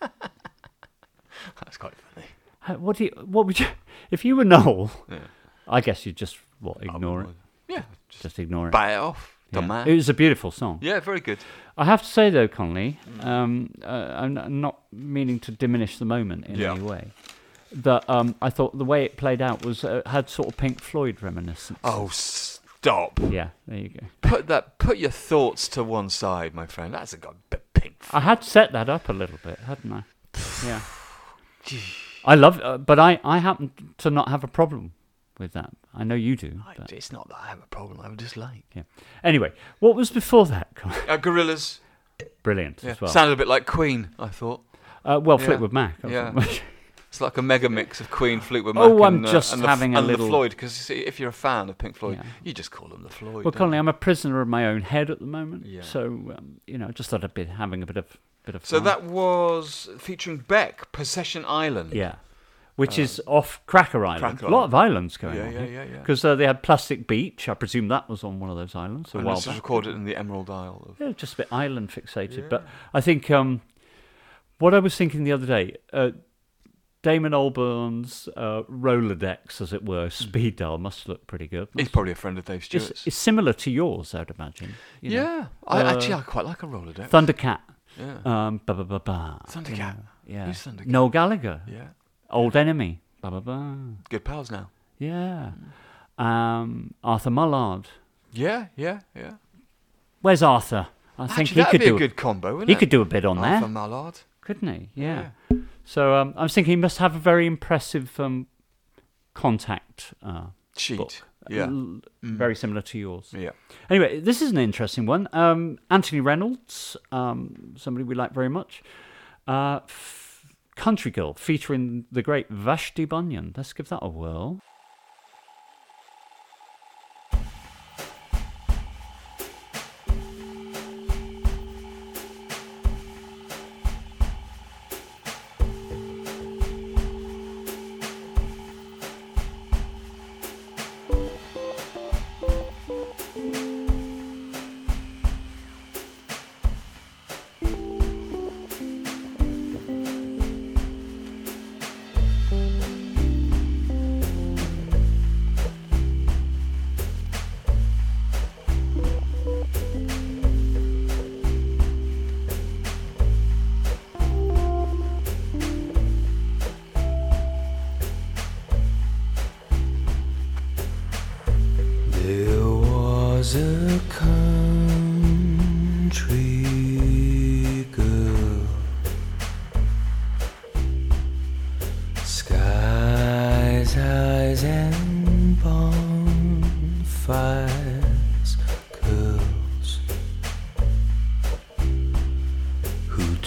That's quite funny. How- What do you? What would you? [laughs] If you were Noel, Yeah. I guess you'd just what ignore it. Yeah, Just ignore it. Buy it off. Yeah. It was a beautiful song. Yeah, very good. I have to say though, Conley, Mm. um, uh, I'm not meaning to diminish the moment in Yeah. any way. That um, I thought the way it played out was uh, had sort of Pink Floyd reminiscence. Oh, stop! Yeah, there you go. [laughs] Put that. Put your thoughts to one side, my friend. That's a god bit pink. I had set that up a little bit, hadn't I? [sighs] Yeah. I love, uh, but I, I happen to not have a problem with that. I know you do. I- But It's not that I have a problem. I have a dislike. yeah. Anyway, what was before that? Uh, Gorillaz. Brilliant Yeah. as well. Sounded a bit like Queen. I thought. uh, well, Yeah. Fleetwood Mac. I Yeah. [laughs] It's like a mega mix of Queen, Fleetwood Mac, Oh, I'm and, uh, just and the, having a and little- the Floyd. Because if you're a fan of Pink Floyd, Yeah. you just call them the Floyd. Well, don't Conley, you? I'm a prisoner of my own head at the moment. Yeah. So, um, you know, just thought I'd be having a bit of bit of So fun. that was featuring Beck, Possession Island. yeah, which is off Cracker Island. Um, Cracker a lot of islands going Yeah, on. yeah, yeah, yeah. Because uh, they had Plastic Beach. I presume that was on one of those islands a And while this back. recorded in the Emerald Isle. Of, Yeah, just a bit island fixated. But I think um, what I was thinking the other day, uh, Damon Albarn's uh, Rolodex, as it were, speed dial must look pretty good. he's probably a friend of Dave it's, Stewart's. it's similar to yours, I'd imagine. you know. yeah, I, Uh, actually I quite like a Rolodex. Thundercat. Yeah. Um, ba ba ba ba. Thundercat. Yeah. Who's Thundercat? Noel Gallagher. yeah, Old enemy. Ba ba ba. good pals now. Yeah. Um, Arthur Mullard. Yeah, yeah, yeah. Where's Arthur? I think Actually, he that'd could be do a good combo, wouldn't He it? could do a bit on there. Arthur there, Mallard. couldn't he? Yeah. So um, I was thinking he must have a very impressive um, contact uh, Sheet. book. Yeah. L- Very similar to yours. Yeah. Anyway, this is an interesting one. Um, Anthony Reynolds, um, somebody we like very much. Uh, Country Girl, featuring the great Vashti Bunyan. Let's give that a whirl.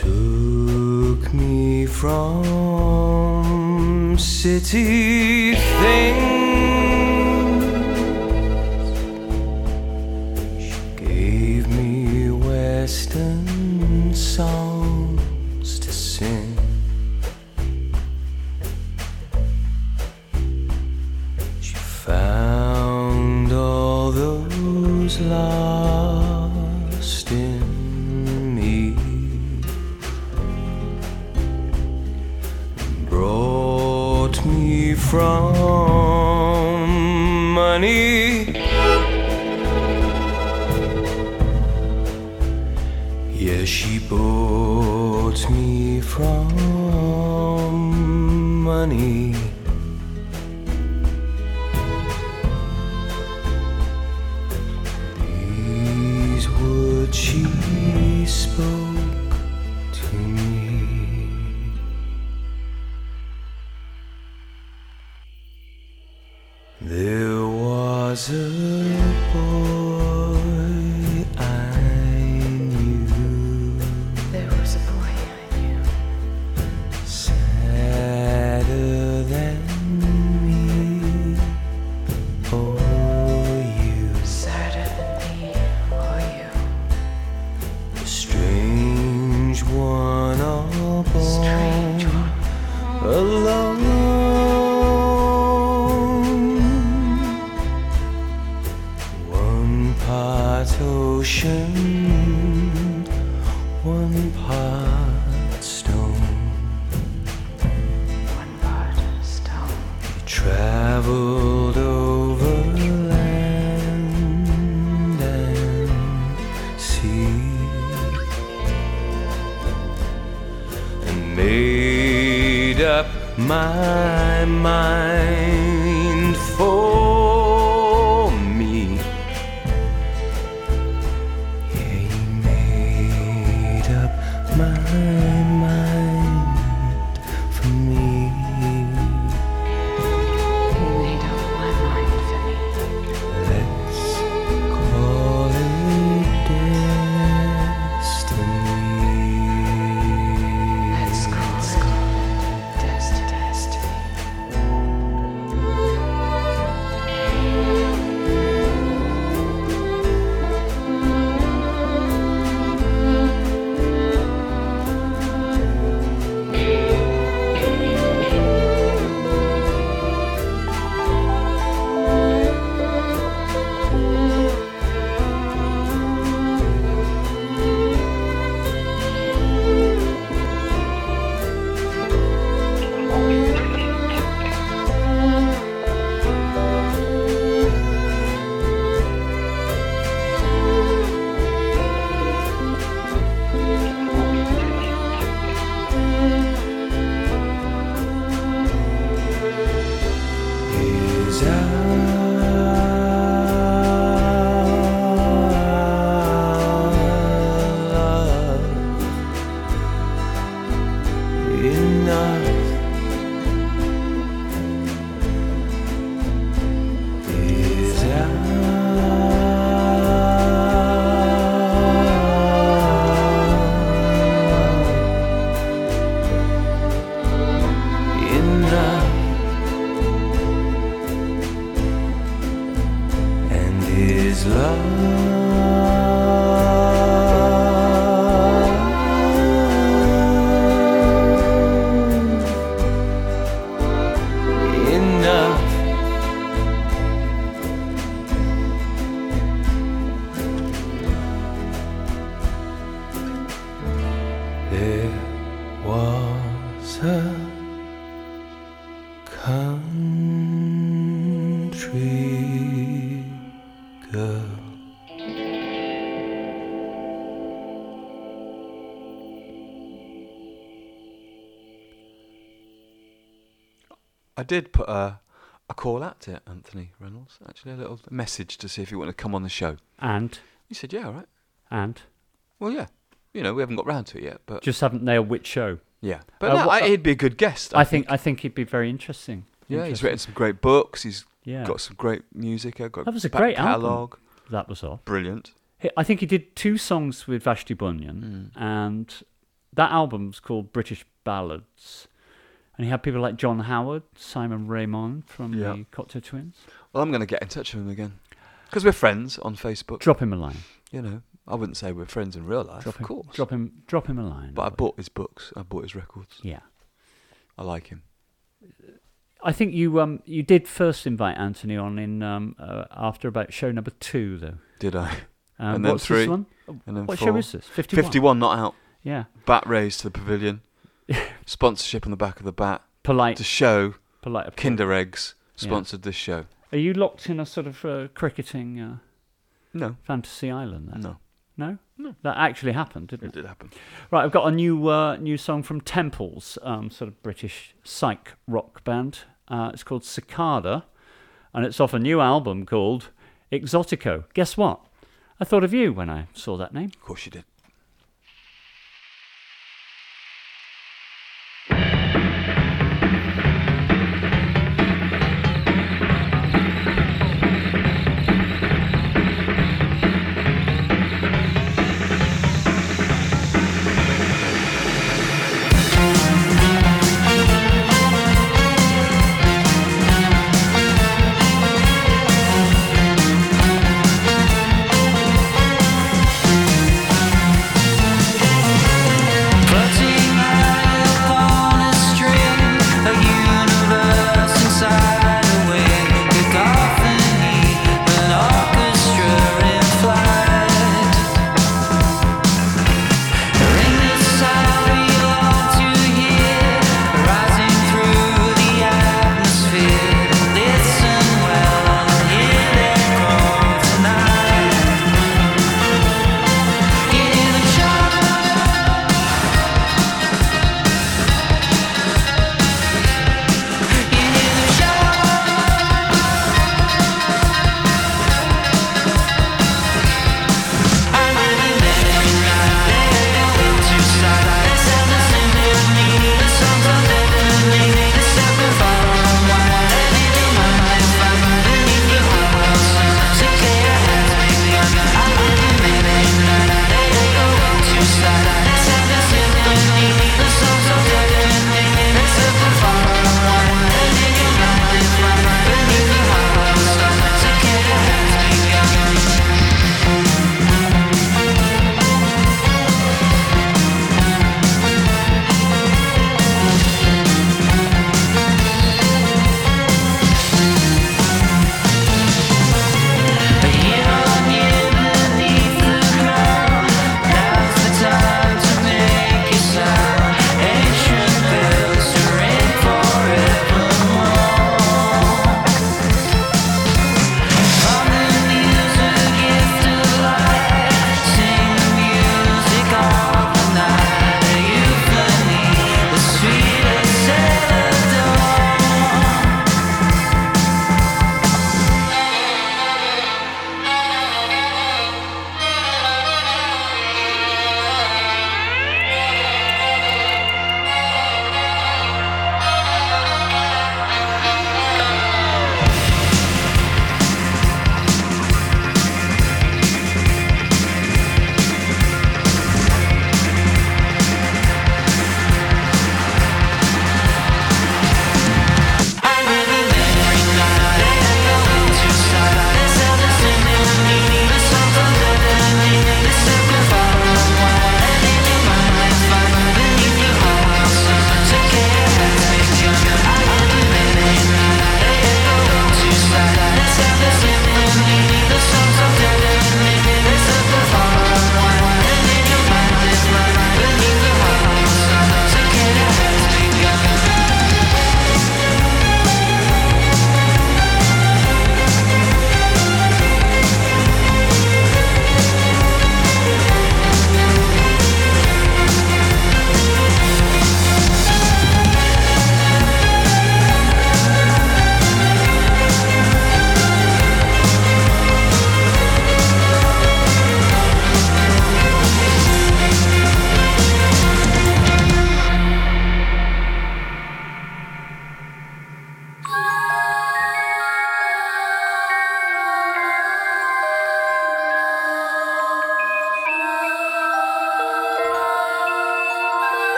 Took me from city things. Did put a, a call out to Anthony Reynolds, actually, a little message to see if he wanted to come on the show. And He said, yeah, all right. and Well, yeah. You know, we haven't got round to it yet, but just haven't nailed which show. yeah. But Uh, no, what- I, he'd be a good guest. I think I think he'd be very interesting. Yeah, he's written some great books. He's Yeah. got some great music. uh, Got That was a great catalogue. That was off. Brilliant. I think he did two songs with Vashti Bunyan, Mm. and that album's called British Ballads. And he had people like John Howard, Simon Raymond from Yeah. the Cocteau Twins. Well, I'm going to get in touch with him again because we're friends on Facebook. Drop him a line. You know, I wouldn't say we're friends in real life, Drop of him, course. Drop him. Drop him a line. But I bought his books. I bought his records. Yeah. I like him. I think you um you did first invite Anthony on in um uh, after about show number two though. Did I? Um, And then what's three, this one? And then what four. show is this? Fifty-one. 51 not out. Yeah. Bat raised to the pavilion. Sponsorship on the back of the bat. Polite. To show Polite. applause. Kinder Eggs Yeah. sponsored this show. Are you locked in a sort of uh, cricketing uh, No. fantasy island? Then? No. No. No. That actually happened, didn't It It did happen. Right, I've got a new uh, new song from Temples, um, sort of British psych rock band. Uh, it's called Cicada, and it's off a new album called Exotico. Guess what? I thought of you when I saw that name. Of course you did.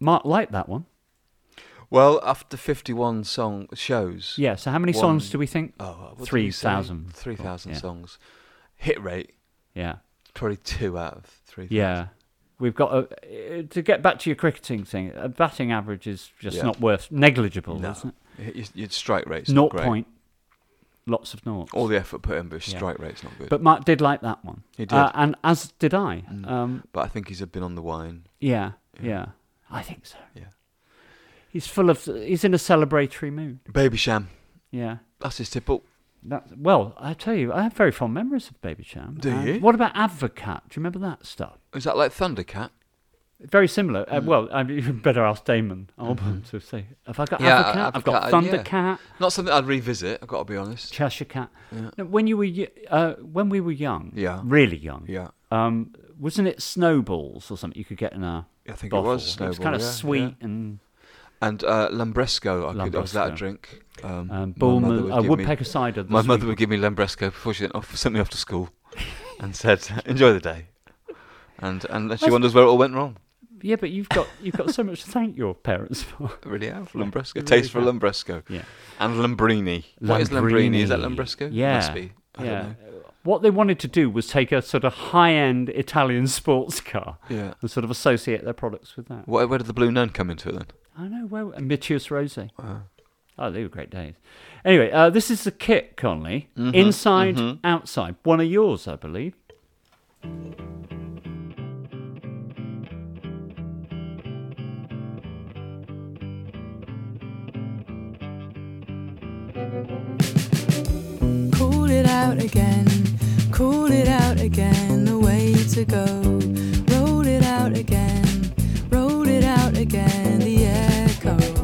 Mark liked that one. Well, after 51 song shows. Yeah. So how many one- songs do we think? Oh, what did we Three say? thousand. 3,000 Yeah. songs. Hit rate, Yeah. probably two out of 3,000. Yeah. We've got a, uh, to get back to your cricketing thing. A batting average is just Yeah. not worth negligible, No. isn't it? Your, strike rate's Naught not great. point. Lots of noughts. All the effort put in, but his Yeah. strike rate's not good. But Mark did like that one. He did. Uh, and as did I. Mm. Um, But I think he's been on the wine. yeah, Yeah. I think so. Yeah. He's full of. He's in a celebratory mood. Babycham. Yeah. That's his tipple. That, well, I tell you, I have very fond memories of Babycham. Do And you? What about Advocaat? Do you remember that stuff? Is that like Thundercat? Very similar. Mm. Uh, well, I mean, [laughs] you better ask Damon Albarn to say. Have I got Mm-hmm. Yeah, Advocaat? I've got Advocaat, yeah. Thundercat, Not something I'd revisit, I've got to be honest. Cheshire Cat. Yeah. No, when you were uh, when we were young, Yeah. really young, Yeah. um, wasn't it snowballs or something you could get in a I think bottle? it was It was kind of yeah, sweet yeah. and And uh, Lambresco, I, could, I was that a drink. Um, um, my Bull mother would uh, give me- cider. My mother would give me Lambresco before she off, sent me off to school, and said, "Enjoy the day." And and she That's- wonders where it all went wrong. Yeah, but you've got you've got so much to thank your parents for. I really have Lambresco. you Taste for. Lambresco. Yeah. And Lambrini. What is Lambrini? Is that Lambresco? Yeah. Must be. I yeah. Don't know. What they wanted to do was take a sort of high-end Italian [laughs] sports car Yeah. and sort of associate their products with that. Where, where did the Blue Nun come into it then? I know. Well, and Mateus Rosé. Wow. Oh, they were great days. Anyway, uh, this is the kit, Conley. Mhm, Inside, mhm. outside. One of yours, I believe. Call it out again, call it out again, the way to go. Roll it out again, roll it out again, the echo.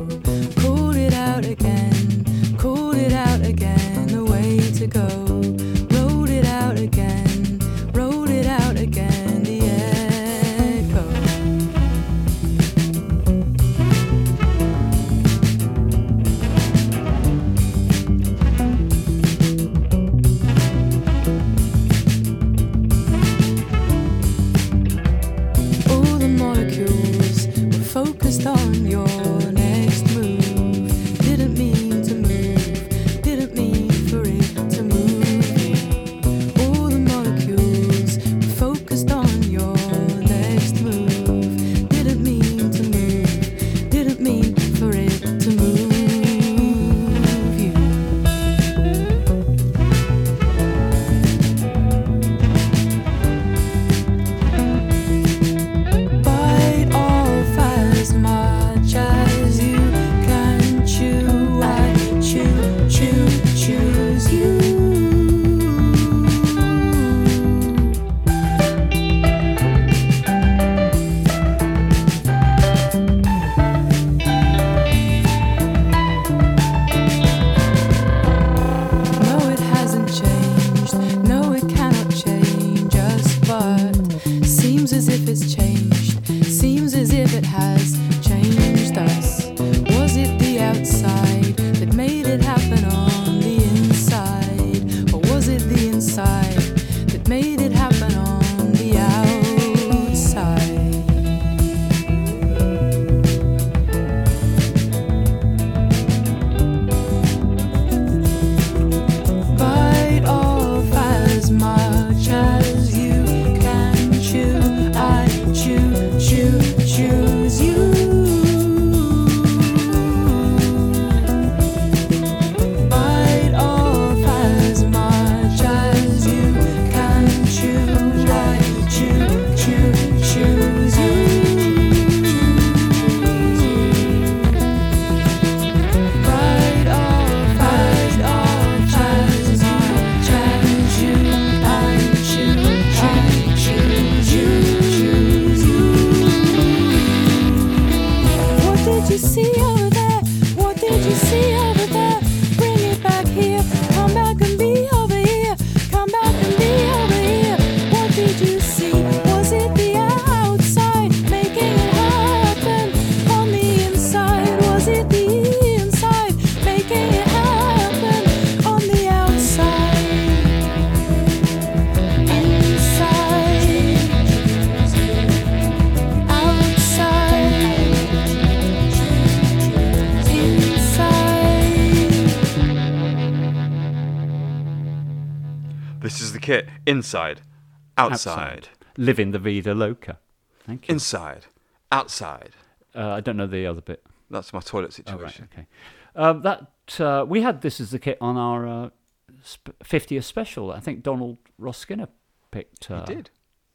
Inside, outside, Living the vida loca. Thank you. inside, outside. Uh, I don't know the other bit. That's my toilet Oh, situation. right, okay. Um, that uh, we had this as the kit on our uh, sp- 50th special. I think Donald Ross Skinner picked. Uh, He did.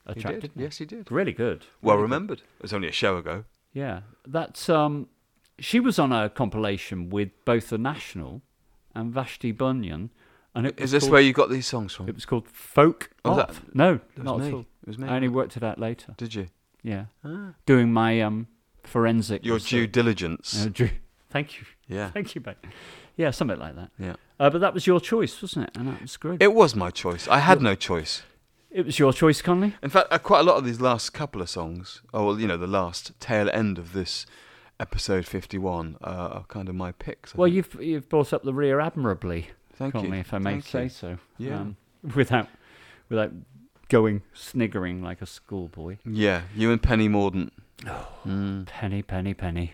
A He track, did. Yes, he did. Really good. Well really good. remembered. It was only a show ago. Yeah, that's um, she was on a compilation with both the National and Vashti Bunyan, and it Is this called- where you got these songs from? It was called Folk Oh, that- no, not me. at all. It was me. I only worked it out later. Did you? Yeah, Ah. doing my um forensic. Your due diligence. Uh, due- [laughs] thank you. Yeah. Thank you, mate. Yeah, something like that. Yeah. Uh, but that was your choice, wasn't it? And that was great. It was my choice. I had no choice. It was your choice, Conley. In fact, uh, quite a lot of these last couple of songs, oh well, you know, the last tail end of this episode fifty-one, uh, are kind of my picks. I Well, think. you've you've brought up the rear admirably, Thank you. Conley, if I may Thank say you. so. Yeah. Um, [laughs] without without going sniggering like a schoolboy. yeah, you and Penny Mordaunt. Mm. Penny, penny, penny.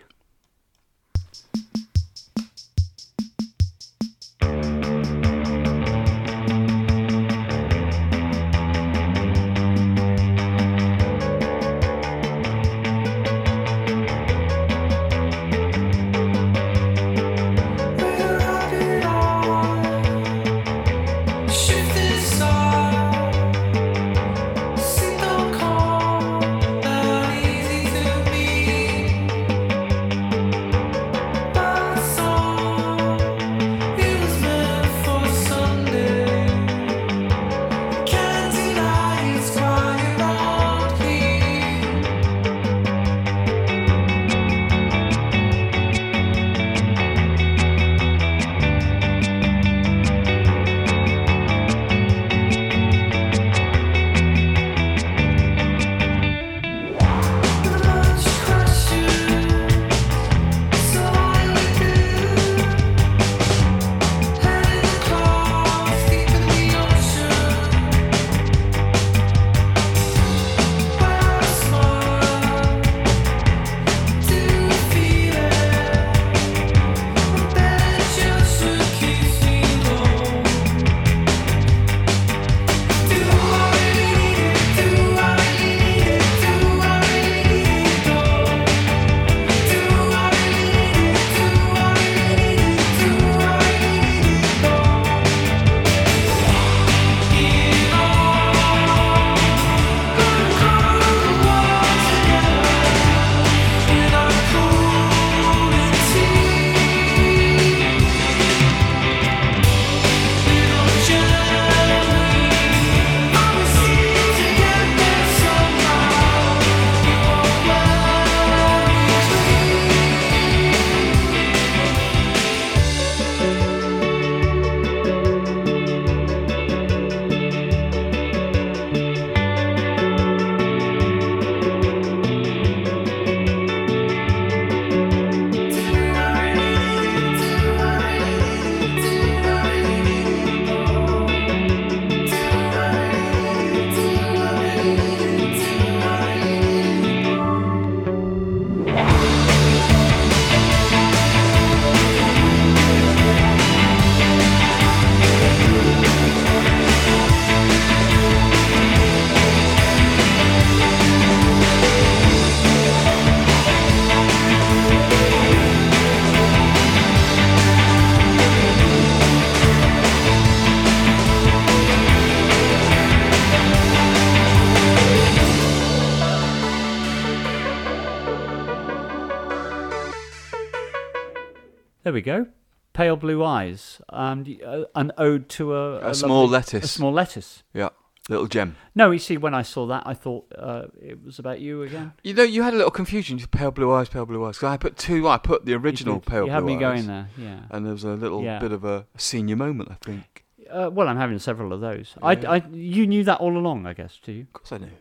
We go. Pale blue eyes. Um, uh, an ode to a, A small lovely- lettuce. A small lettuce. Yeah, little gem. No, you see, when I saw that, I thought uh, it was about you again. You know, you had a little confusion. Just pale blue eyes, pale blue eyes. 'Cause I put two. I put the original pale You had blue me going eyes, there, yeah. And there was a little Yeah. bit of a senior moment, I think. Uh, well, I'm having several of those. I, I, you knew that all along, I guess, do you? Of course I knew.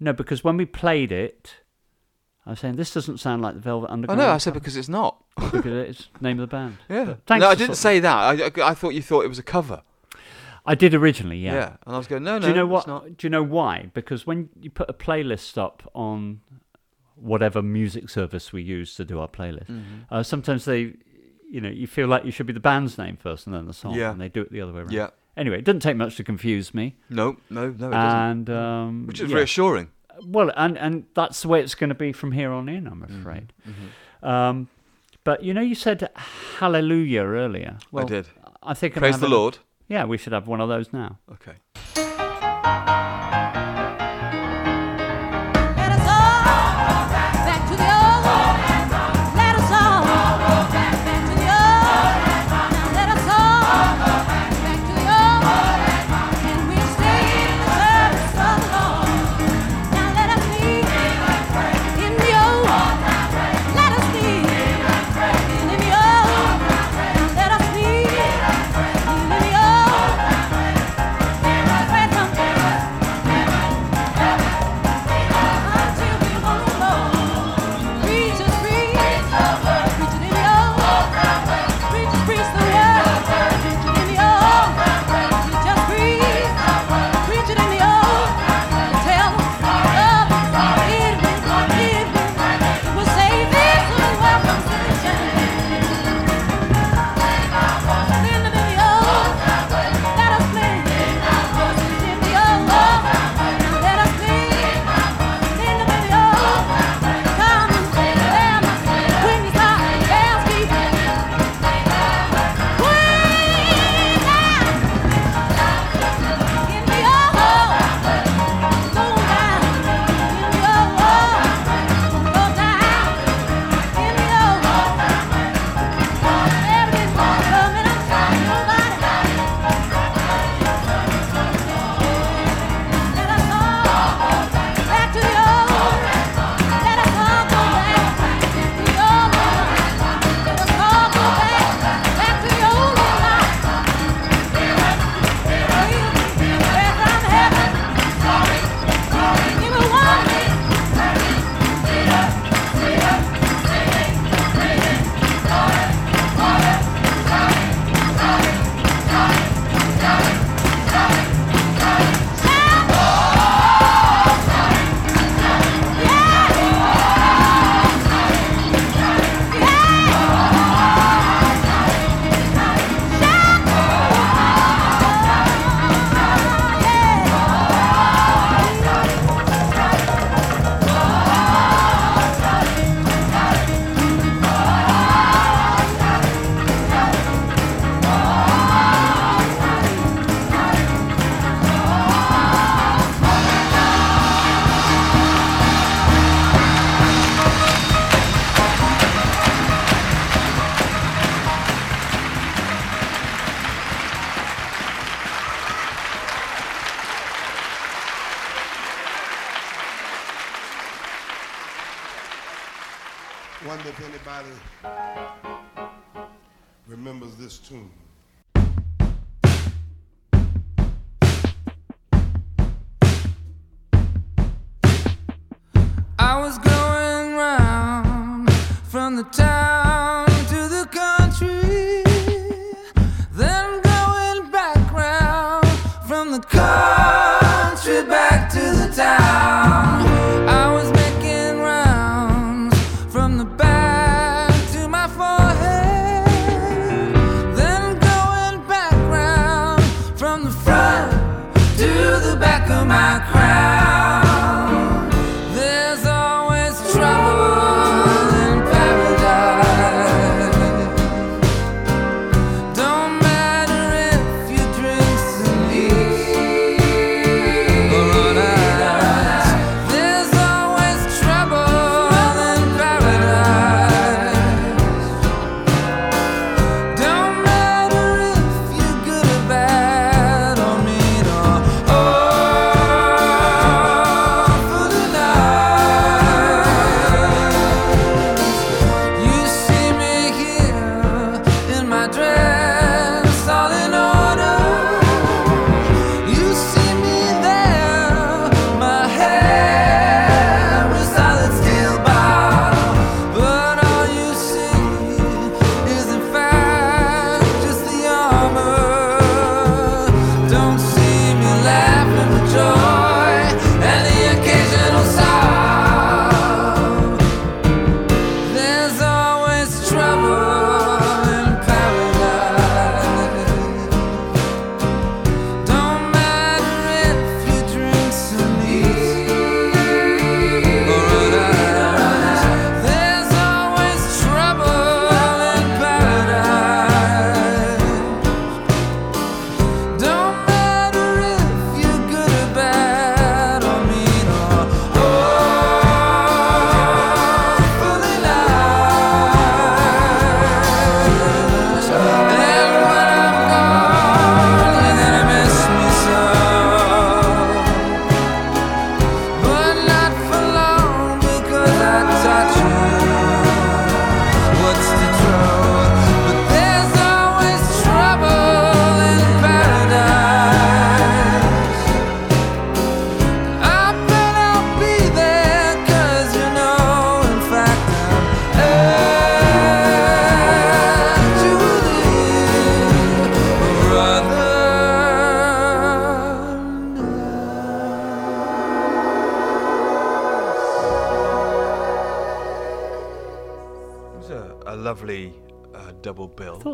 No, because when we played it, I was saying this doesn't sound like the Velvet Underground. I know. I said because it's not. [laughs] because it's name of the band. Yeah. Thanks no, I didn't say that. I, I thought you thought it was a cover. I did originally, yeah. Yeah, and I was going, no, no. Do you know what? Do you know why? Because when you put a playlist up on whatever music service we use to do our playlist, mm-hmm. uh, sometimes they, you know, you feel like you should be the band's name first and then the song, yeah. and they do it the other way around. Yeah. Anyway, it didn't take much to confuse me. No, no, no, it doesn't. And um, which is yeah. reassuring well, and and that's the way it's going to be from here on in, I'm mm-hmm. afraid. Mm-hmm. Um, but you know, you said Hallelujah earlier. Well, I did. I think praise the having, Lord. Yeah, we should have one of those now. Okay.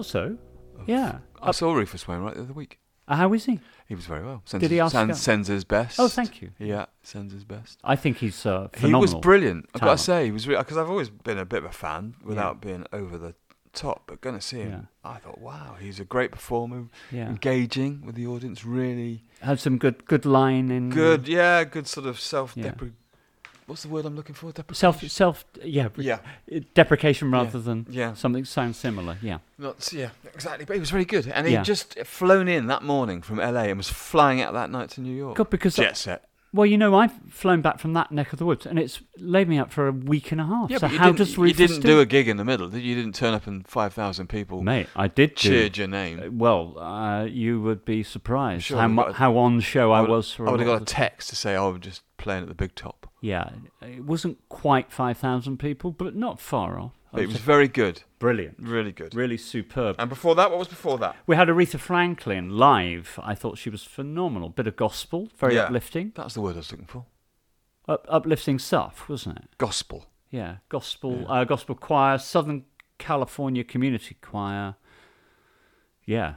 Thought so. Yeah. I saw Rufus Wainwright the other week. Uh, how is he? He was very well. Sends Did he his, ask sends, out? sends his best. Oh, thank you. Yeah, sends his best. I think he's uh, He was brilliant. I've got talent. to say, he was because I've always been a bit of a fan without being over the top. But going to see him, I thought, wow, he's a great performer. Yeah. engaging with the audience, really Had some good good line in. good. Yeah, good sort of self. What's the word I'm looking for? Deprecation. Self self yeah Yeah. deprecation rather Yeah. than Yeah. something sounds similar. Yeah. Not yeah, exactly. But he was very good, and he Yeah. just flown in that morning from LA and was flying out that night to New York. God, because jet set. Well, you know, I've flown back from that neck of the woods, and it's laid me up for a week and a half. Yeah, so but how does you didn't do a gig in the middle. did You didn't turn up and five thousand people. Mate, I did do- cheered your name. Uh, Well, uh, you would be surprised Sure, how mu- a- how on show I, would- was for. I would have got a text to say, "Oh, I'm just playing at the big top." Yeah, it wasn't quite five thousand people, but not far off. But it was very good, brilliant, really good, really superb. And before that, what was before that? We had Aretha Franklin live. I thought she was phenomenal. Bit of gospel, very Yeah, uplifting. That's the word I was looking for. Up, uplifting stuff, wasn't it? Gospel. Yeah, gospel, Uh, gospel choir, Southern California Community Choir. Yeah,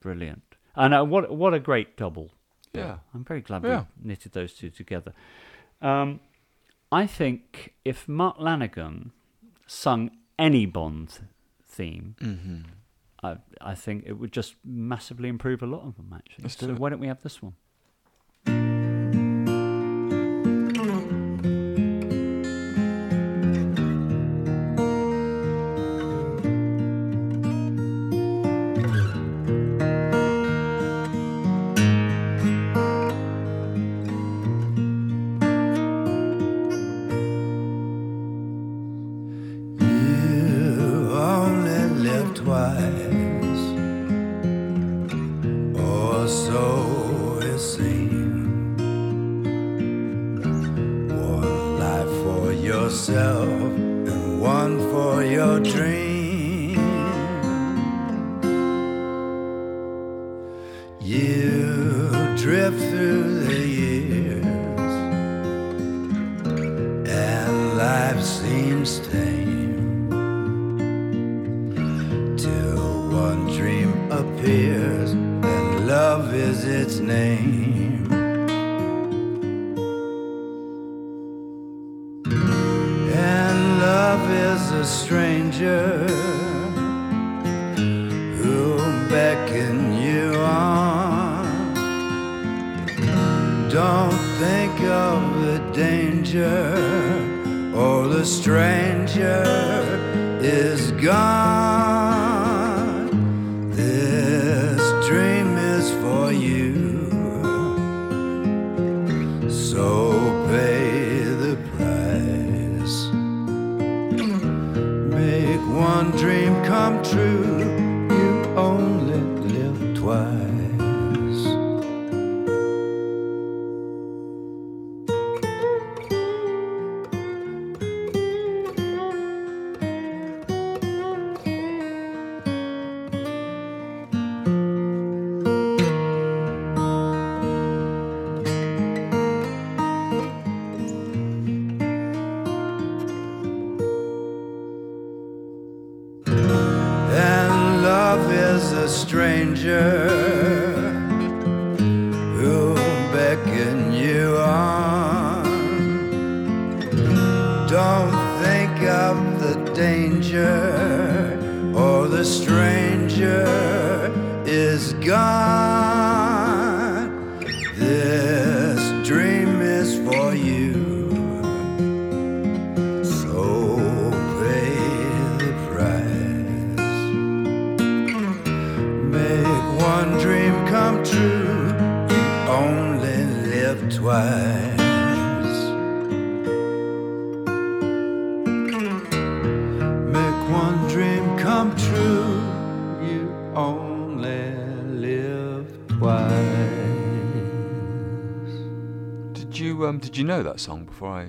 brilliant. And uh, what what a great double. Yeah. I'm very glad Yeah. we knitted those two together. Um, I think if Mark Lanegan sung any Bond theme, Mhm. I I think it would just massively improve a lot of them. Actually, Let's so why don't we have this one? You drift through the years and life seems tame stranger is gone. You know that song before I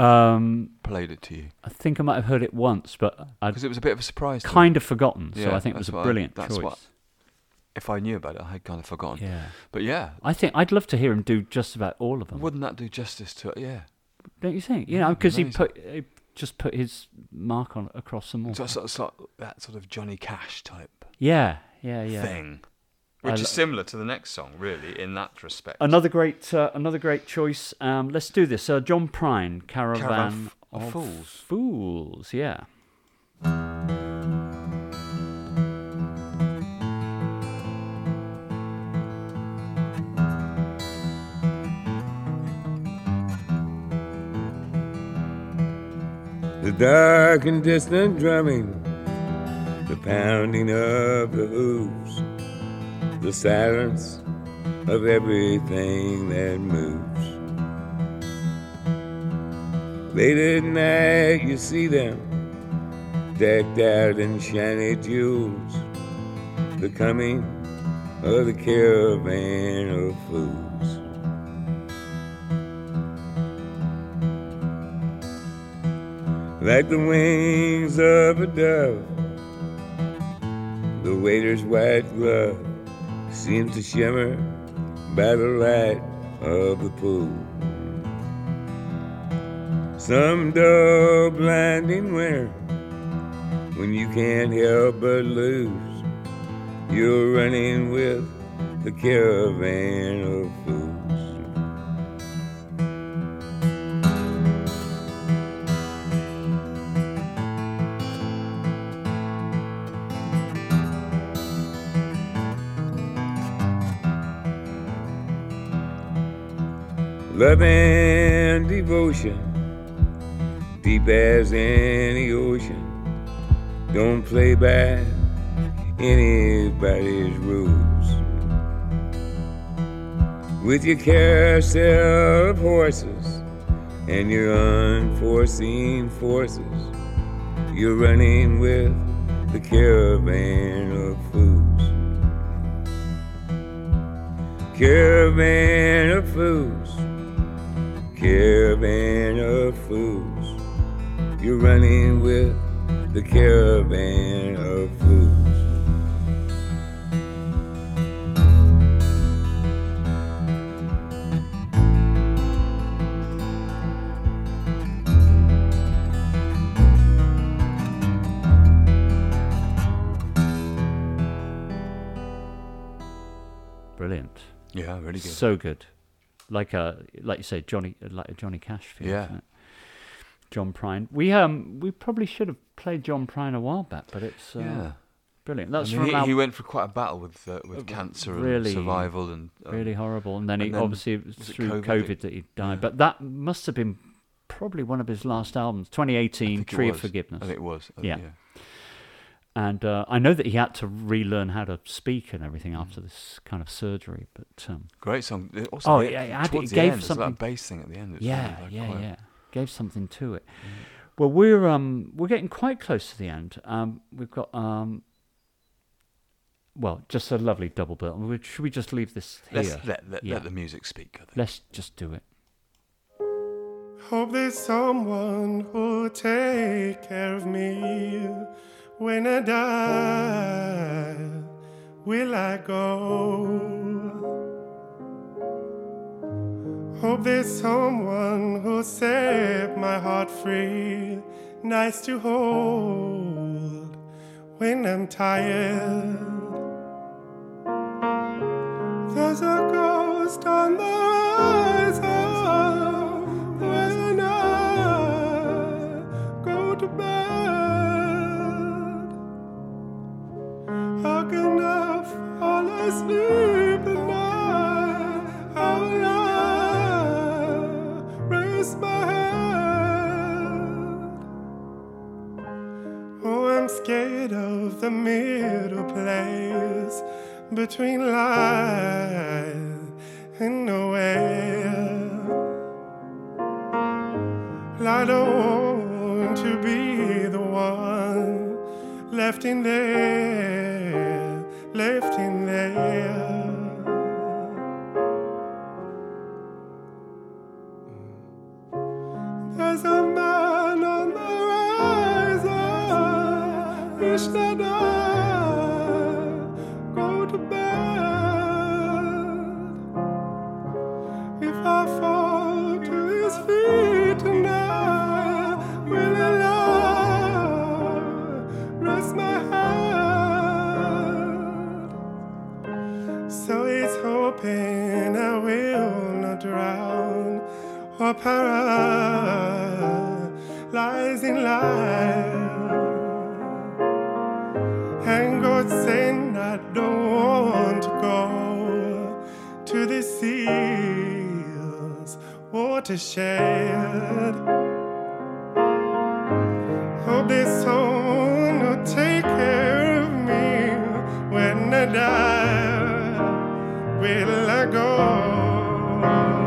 Um, played it to you? I think I might have heard it once, but Because it was a bit of a surprise. to me. kind of forgotten. so Yeah, I think it was that's a what I- brilliant that's choice. what- if I knew about it, I had kind of forgotten. Yeah. But yeah, I think I'd love to hear him do just about all of them. wouldn't that do justice to it? Yeah. Don't you think? You know, because he amazing. put he just put his mark on across them all. So, so, so that sort of Johnny Cash type yeah, yeah, yeah. thing, which lo- is similar to the next song, really, in that respect. Another great, uh, another great choice. Um, let's do this. Uh, John Prine, Caravan, Caravan of Fools. Fools, yeah. the dark and distant drumming, the pounding of the hooves, the silence of everything that moves. Late at night, you see them decked out in shiny jewels, the coming of the caravan of fools. like the wings of a dove. The waiter's white glove seems to shimmer by the light of the pool. Some dull, blinding winter when you can't help but lose. You're running with the caravan of fools. Love and devotion, deep as any ocean. Don't play by anybody's rules. With your carousel of horses and your unforeseen forces, you're running with the caravan of fools. Caravan of fools caravan of fools. You're running with the caravan of fools. Brilliant. Yeah, really good. So good. Like a like you say, Johnny like a Johnny Cash feel. Yeah. isn't it? John Prine. We um we probably should have played John Prine a while back, but it's uh, Yeah. brilliant. That's I mean, from he, our- he went for quite a battle with uh, with cancer really, and survival and um, really horrible. And then he then obviously it was it through COVID COVID, that- that he died. But that must have been probably one of his last albums, 2018, think Tree of. Forgiveness. I think it was, uh, yeah. yeah. And uh, I know that he had to relearn how to speak and everything Mm. after this kind of surgery. But um, Great song. Also, oh the- yeah, it, had, it gave end, something. that bass thing at the end. It's yeah, really, like, yeah, quite- yeah. Gave something to it. Well, we're um we're getting quite close to the end. Um, we've got um. Well, just a lovely double bill. Should we just leave this here? Let's let, let, Yeah. let the music speak. I think. Let's just do it. Hope there's someone who'll take care of me when I die. Will I go? Hope there's someone who'll set my heart free, nice to hold when I'm tired. There's a ghost on the horizon scared of the middle place between life and nowhere. I don't want to be the one left in there, left in there. are lies in life. And God saying, I don't want to go to the seas, watershed. Hope this someone will take care of me when I die. Will I go?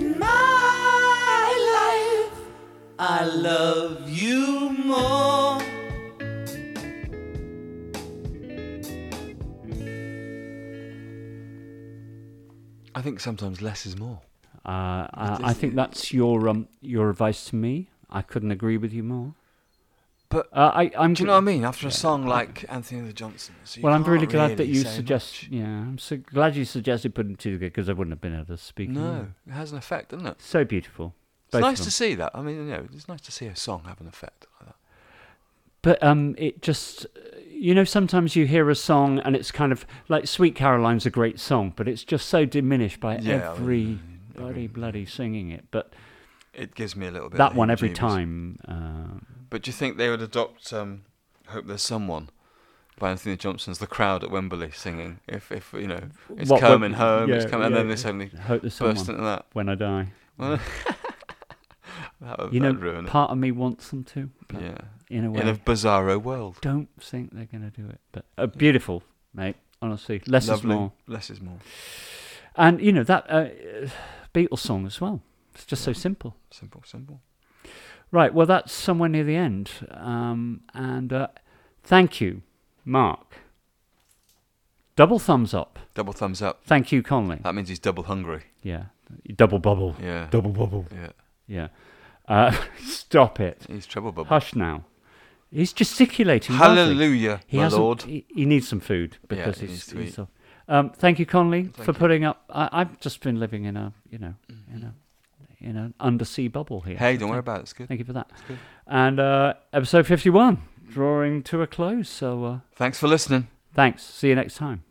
in my life. I love you more. I think sometimes less is more. Uh, I, I think that's your um, your advice to me. I couldn't agree with you more. But uh, I, I'm. do you know what I mean? After a song like Antony the Johnsons, you well, I'm really glad that you suggest. Yeah, I'm so glad you suggested putting two together because I wouldn't have been able to speak. No, it has an effect, doesn't it? So beautiful. It's both nice to see that. I mean, you know, it's nice to see a song have an effect like that. But um, it just, you know, sometimes you hear a song and it's kind of like "Sweet Caroline's" a great song, but it's just so diminished by Yeah, I mean, everybody bloody singing it. But It gives me a little bit. that one every time. Uh, But do you think they would adopt um, "Hope There's Someone" by Antony Johnson's "The Crowd at Wembley" singing? If, if you know, it's What, coming home, it's yeah, coming, and then yeah. they suddenly Hope there's burst into that. when I die. Well, [laughs] [laughs] that would, you know, ruin it. part of me wants them to. Yeah. In a way. In a bizarro world. Don't think they're going to do it. But uh, beautiful, mate. Honestly, less Lovely. is more. Less is more. And you know that uh, Beatles song as well. It's just so simple. Simple, simple. Right. Well, that's somewhere near the end. Um, and uh, thank you, Mark. Double thumbs up. Double thumbs up. Thank you, Conley. That means he's double hungry. Yeah. Double bubble. Yeah. Double bubble. Yeah. Yeah. Uh, [laughs] stop it. He's trouble bubble. Hush now. He's gesticulating. Hallelujah, he my lord. He, he needs some food Yeah, because he he's. he's um, thank you, Conley, Thank for you. putting up. I, I've just been living in a, you know, in a, in an undersea bubble here. Hey, don't worry about it, it's good. Thank you for that. It's good. And uh, episode fifty-one, drawing to a close. So uh, Thanks for listening. thanks. See you next time.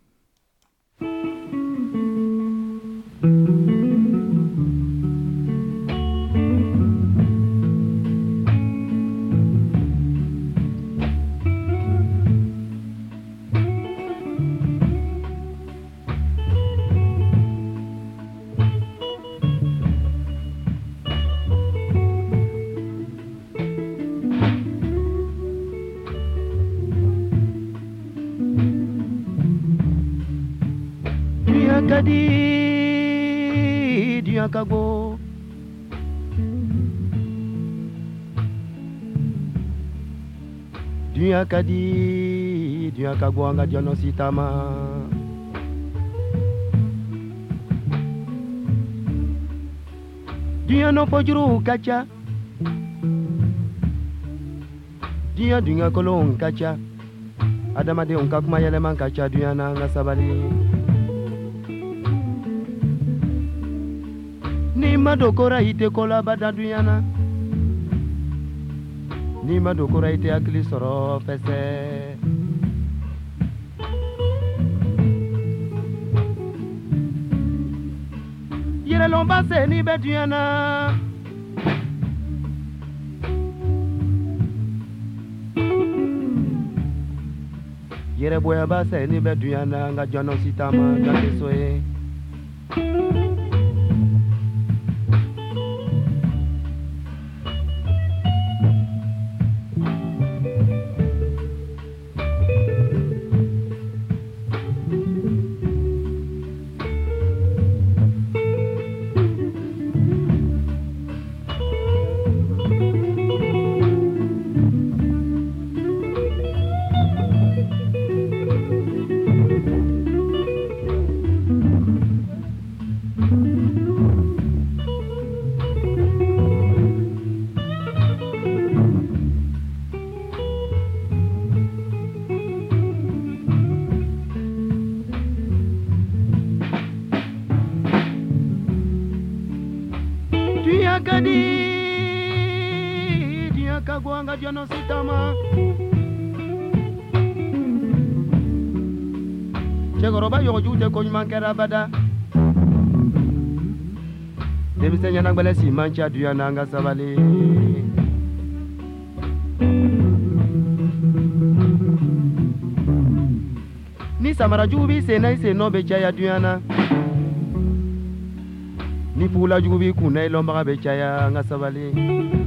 kago duɲa ka di duɲa ka go an ka jɔnɔ sitama duɲa nɔfɔjuruw ka ca duɲa duɲakolonw ka ca adamadenw ka kuma yɛlɛman ka ca duɲa na an ka sabali nima dokora ite kola bada dunya na nima dokora ite hakili sɔrɔ fɛsɛ. yɛrɛlɔnba se n'i bɛ dunya na. yɛrɛbɔyaba se n'i bɛ dunya na nka jɔn dɔ si t'a ma jɔn tɛ so ye. manga, yo no soy tama. Chegoroba yo jute konyman kerabada. Demi senya nang balesi mancha duya nanga sabali. Ni samara jubi sena ise no be chaya duyana. Ni pula jubi kunai lomba be chaya nga sabali.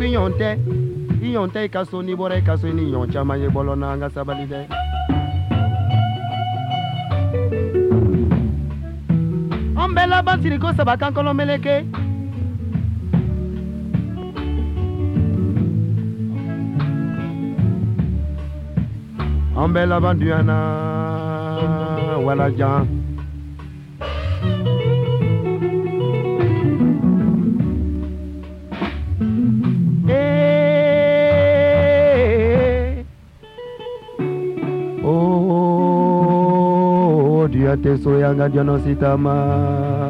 Ni y'a mɛn ko i ɲɔgɔn tɛ i ɲɔgɔn tɛ i ka so n'i bɔra i ka so i ni ɲɔgɔn caman ye bɔlɔ na an ka sabali dɛ an bɛɛ laban siri saba kan kɔnɔ meleke. An bɛɛ laban dunya na walajan soy te soya nga diono sitama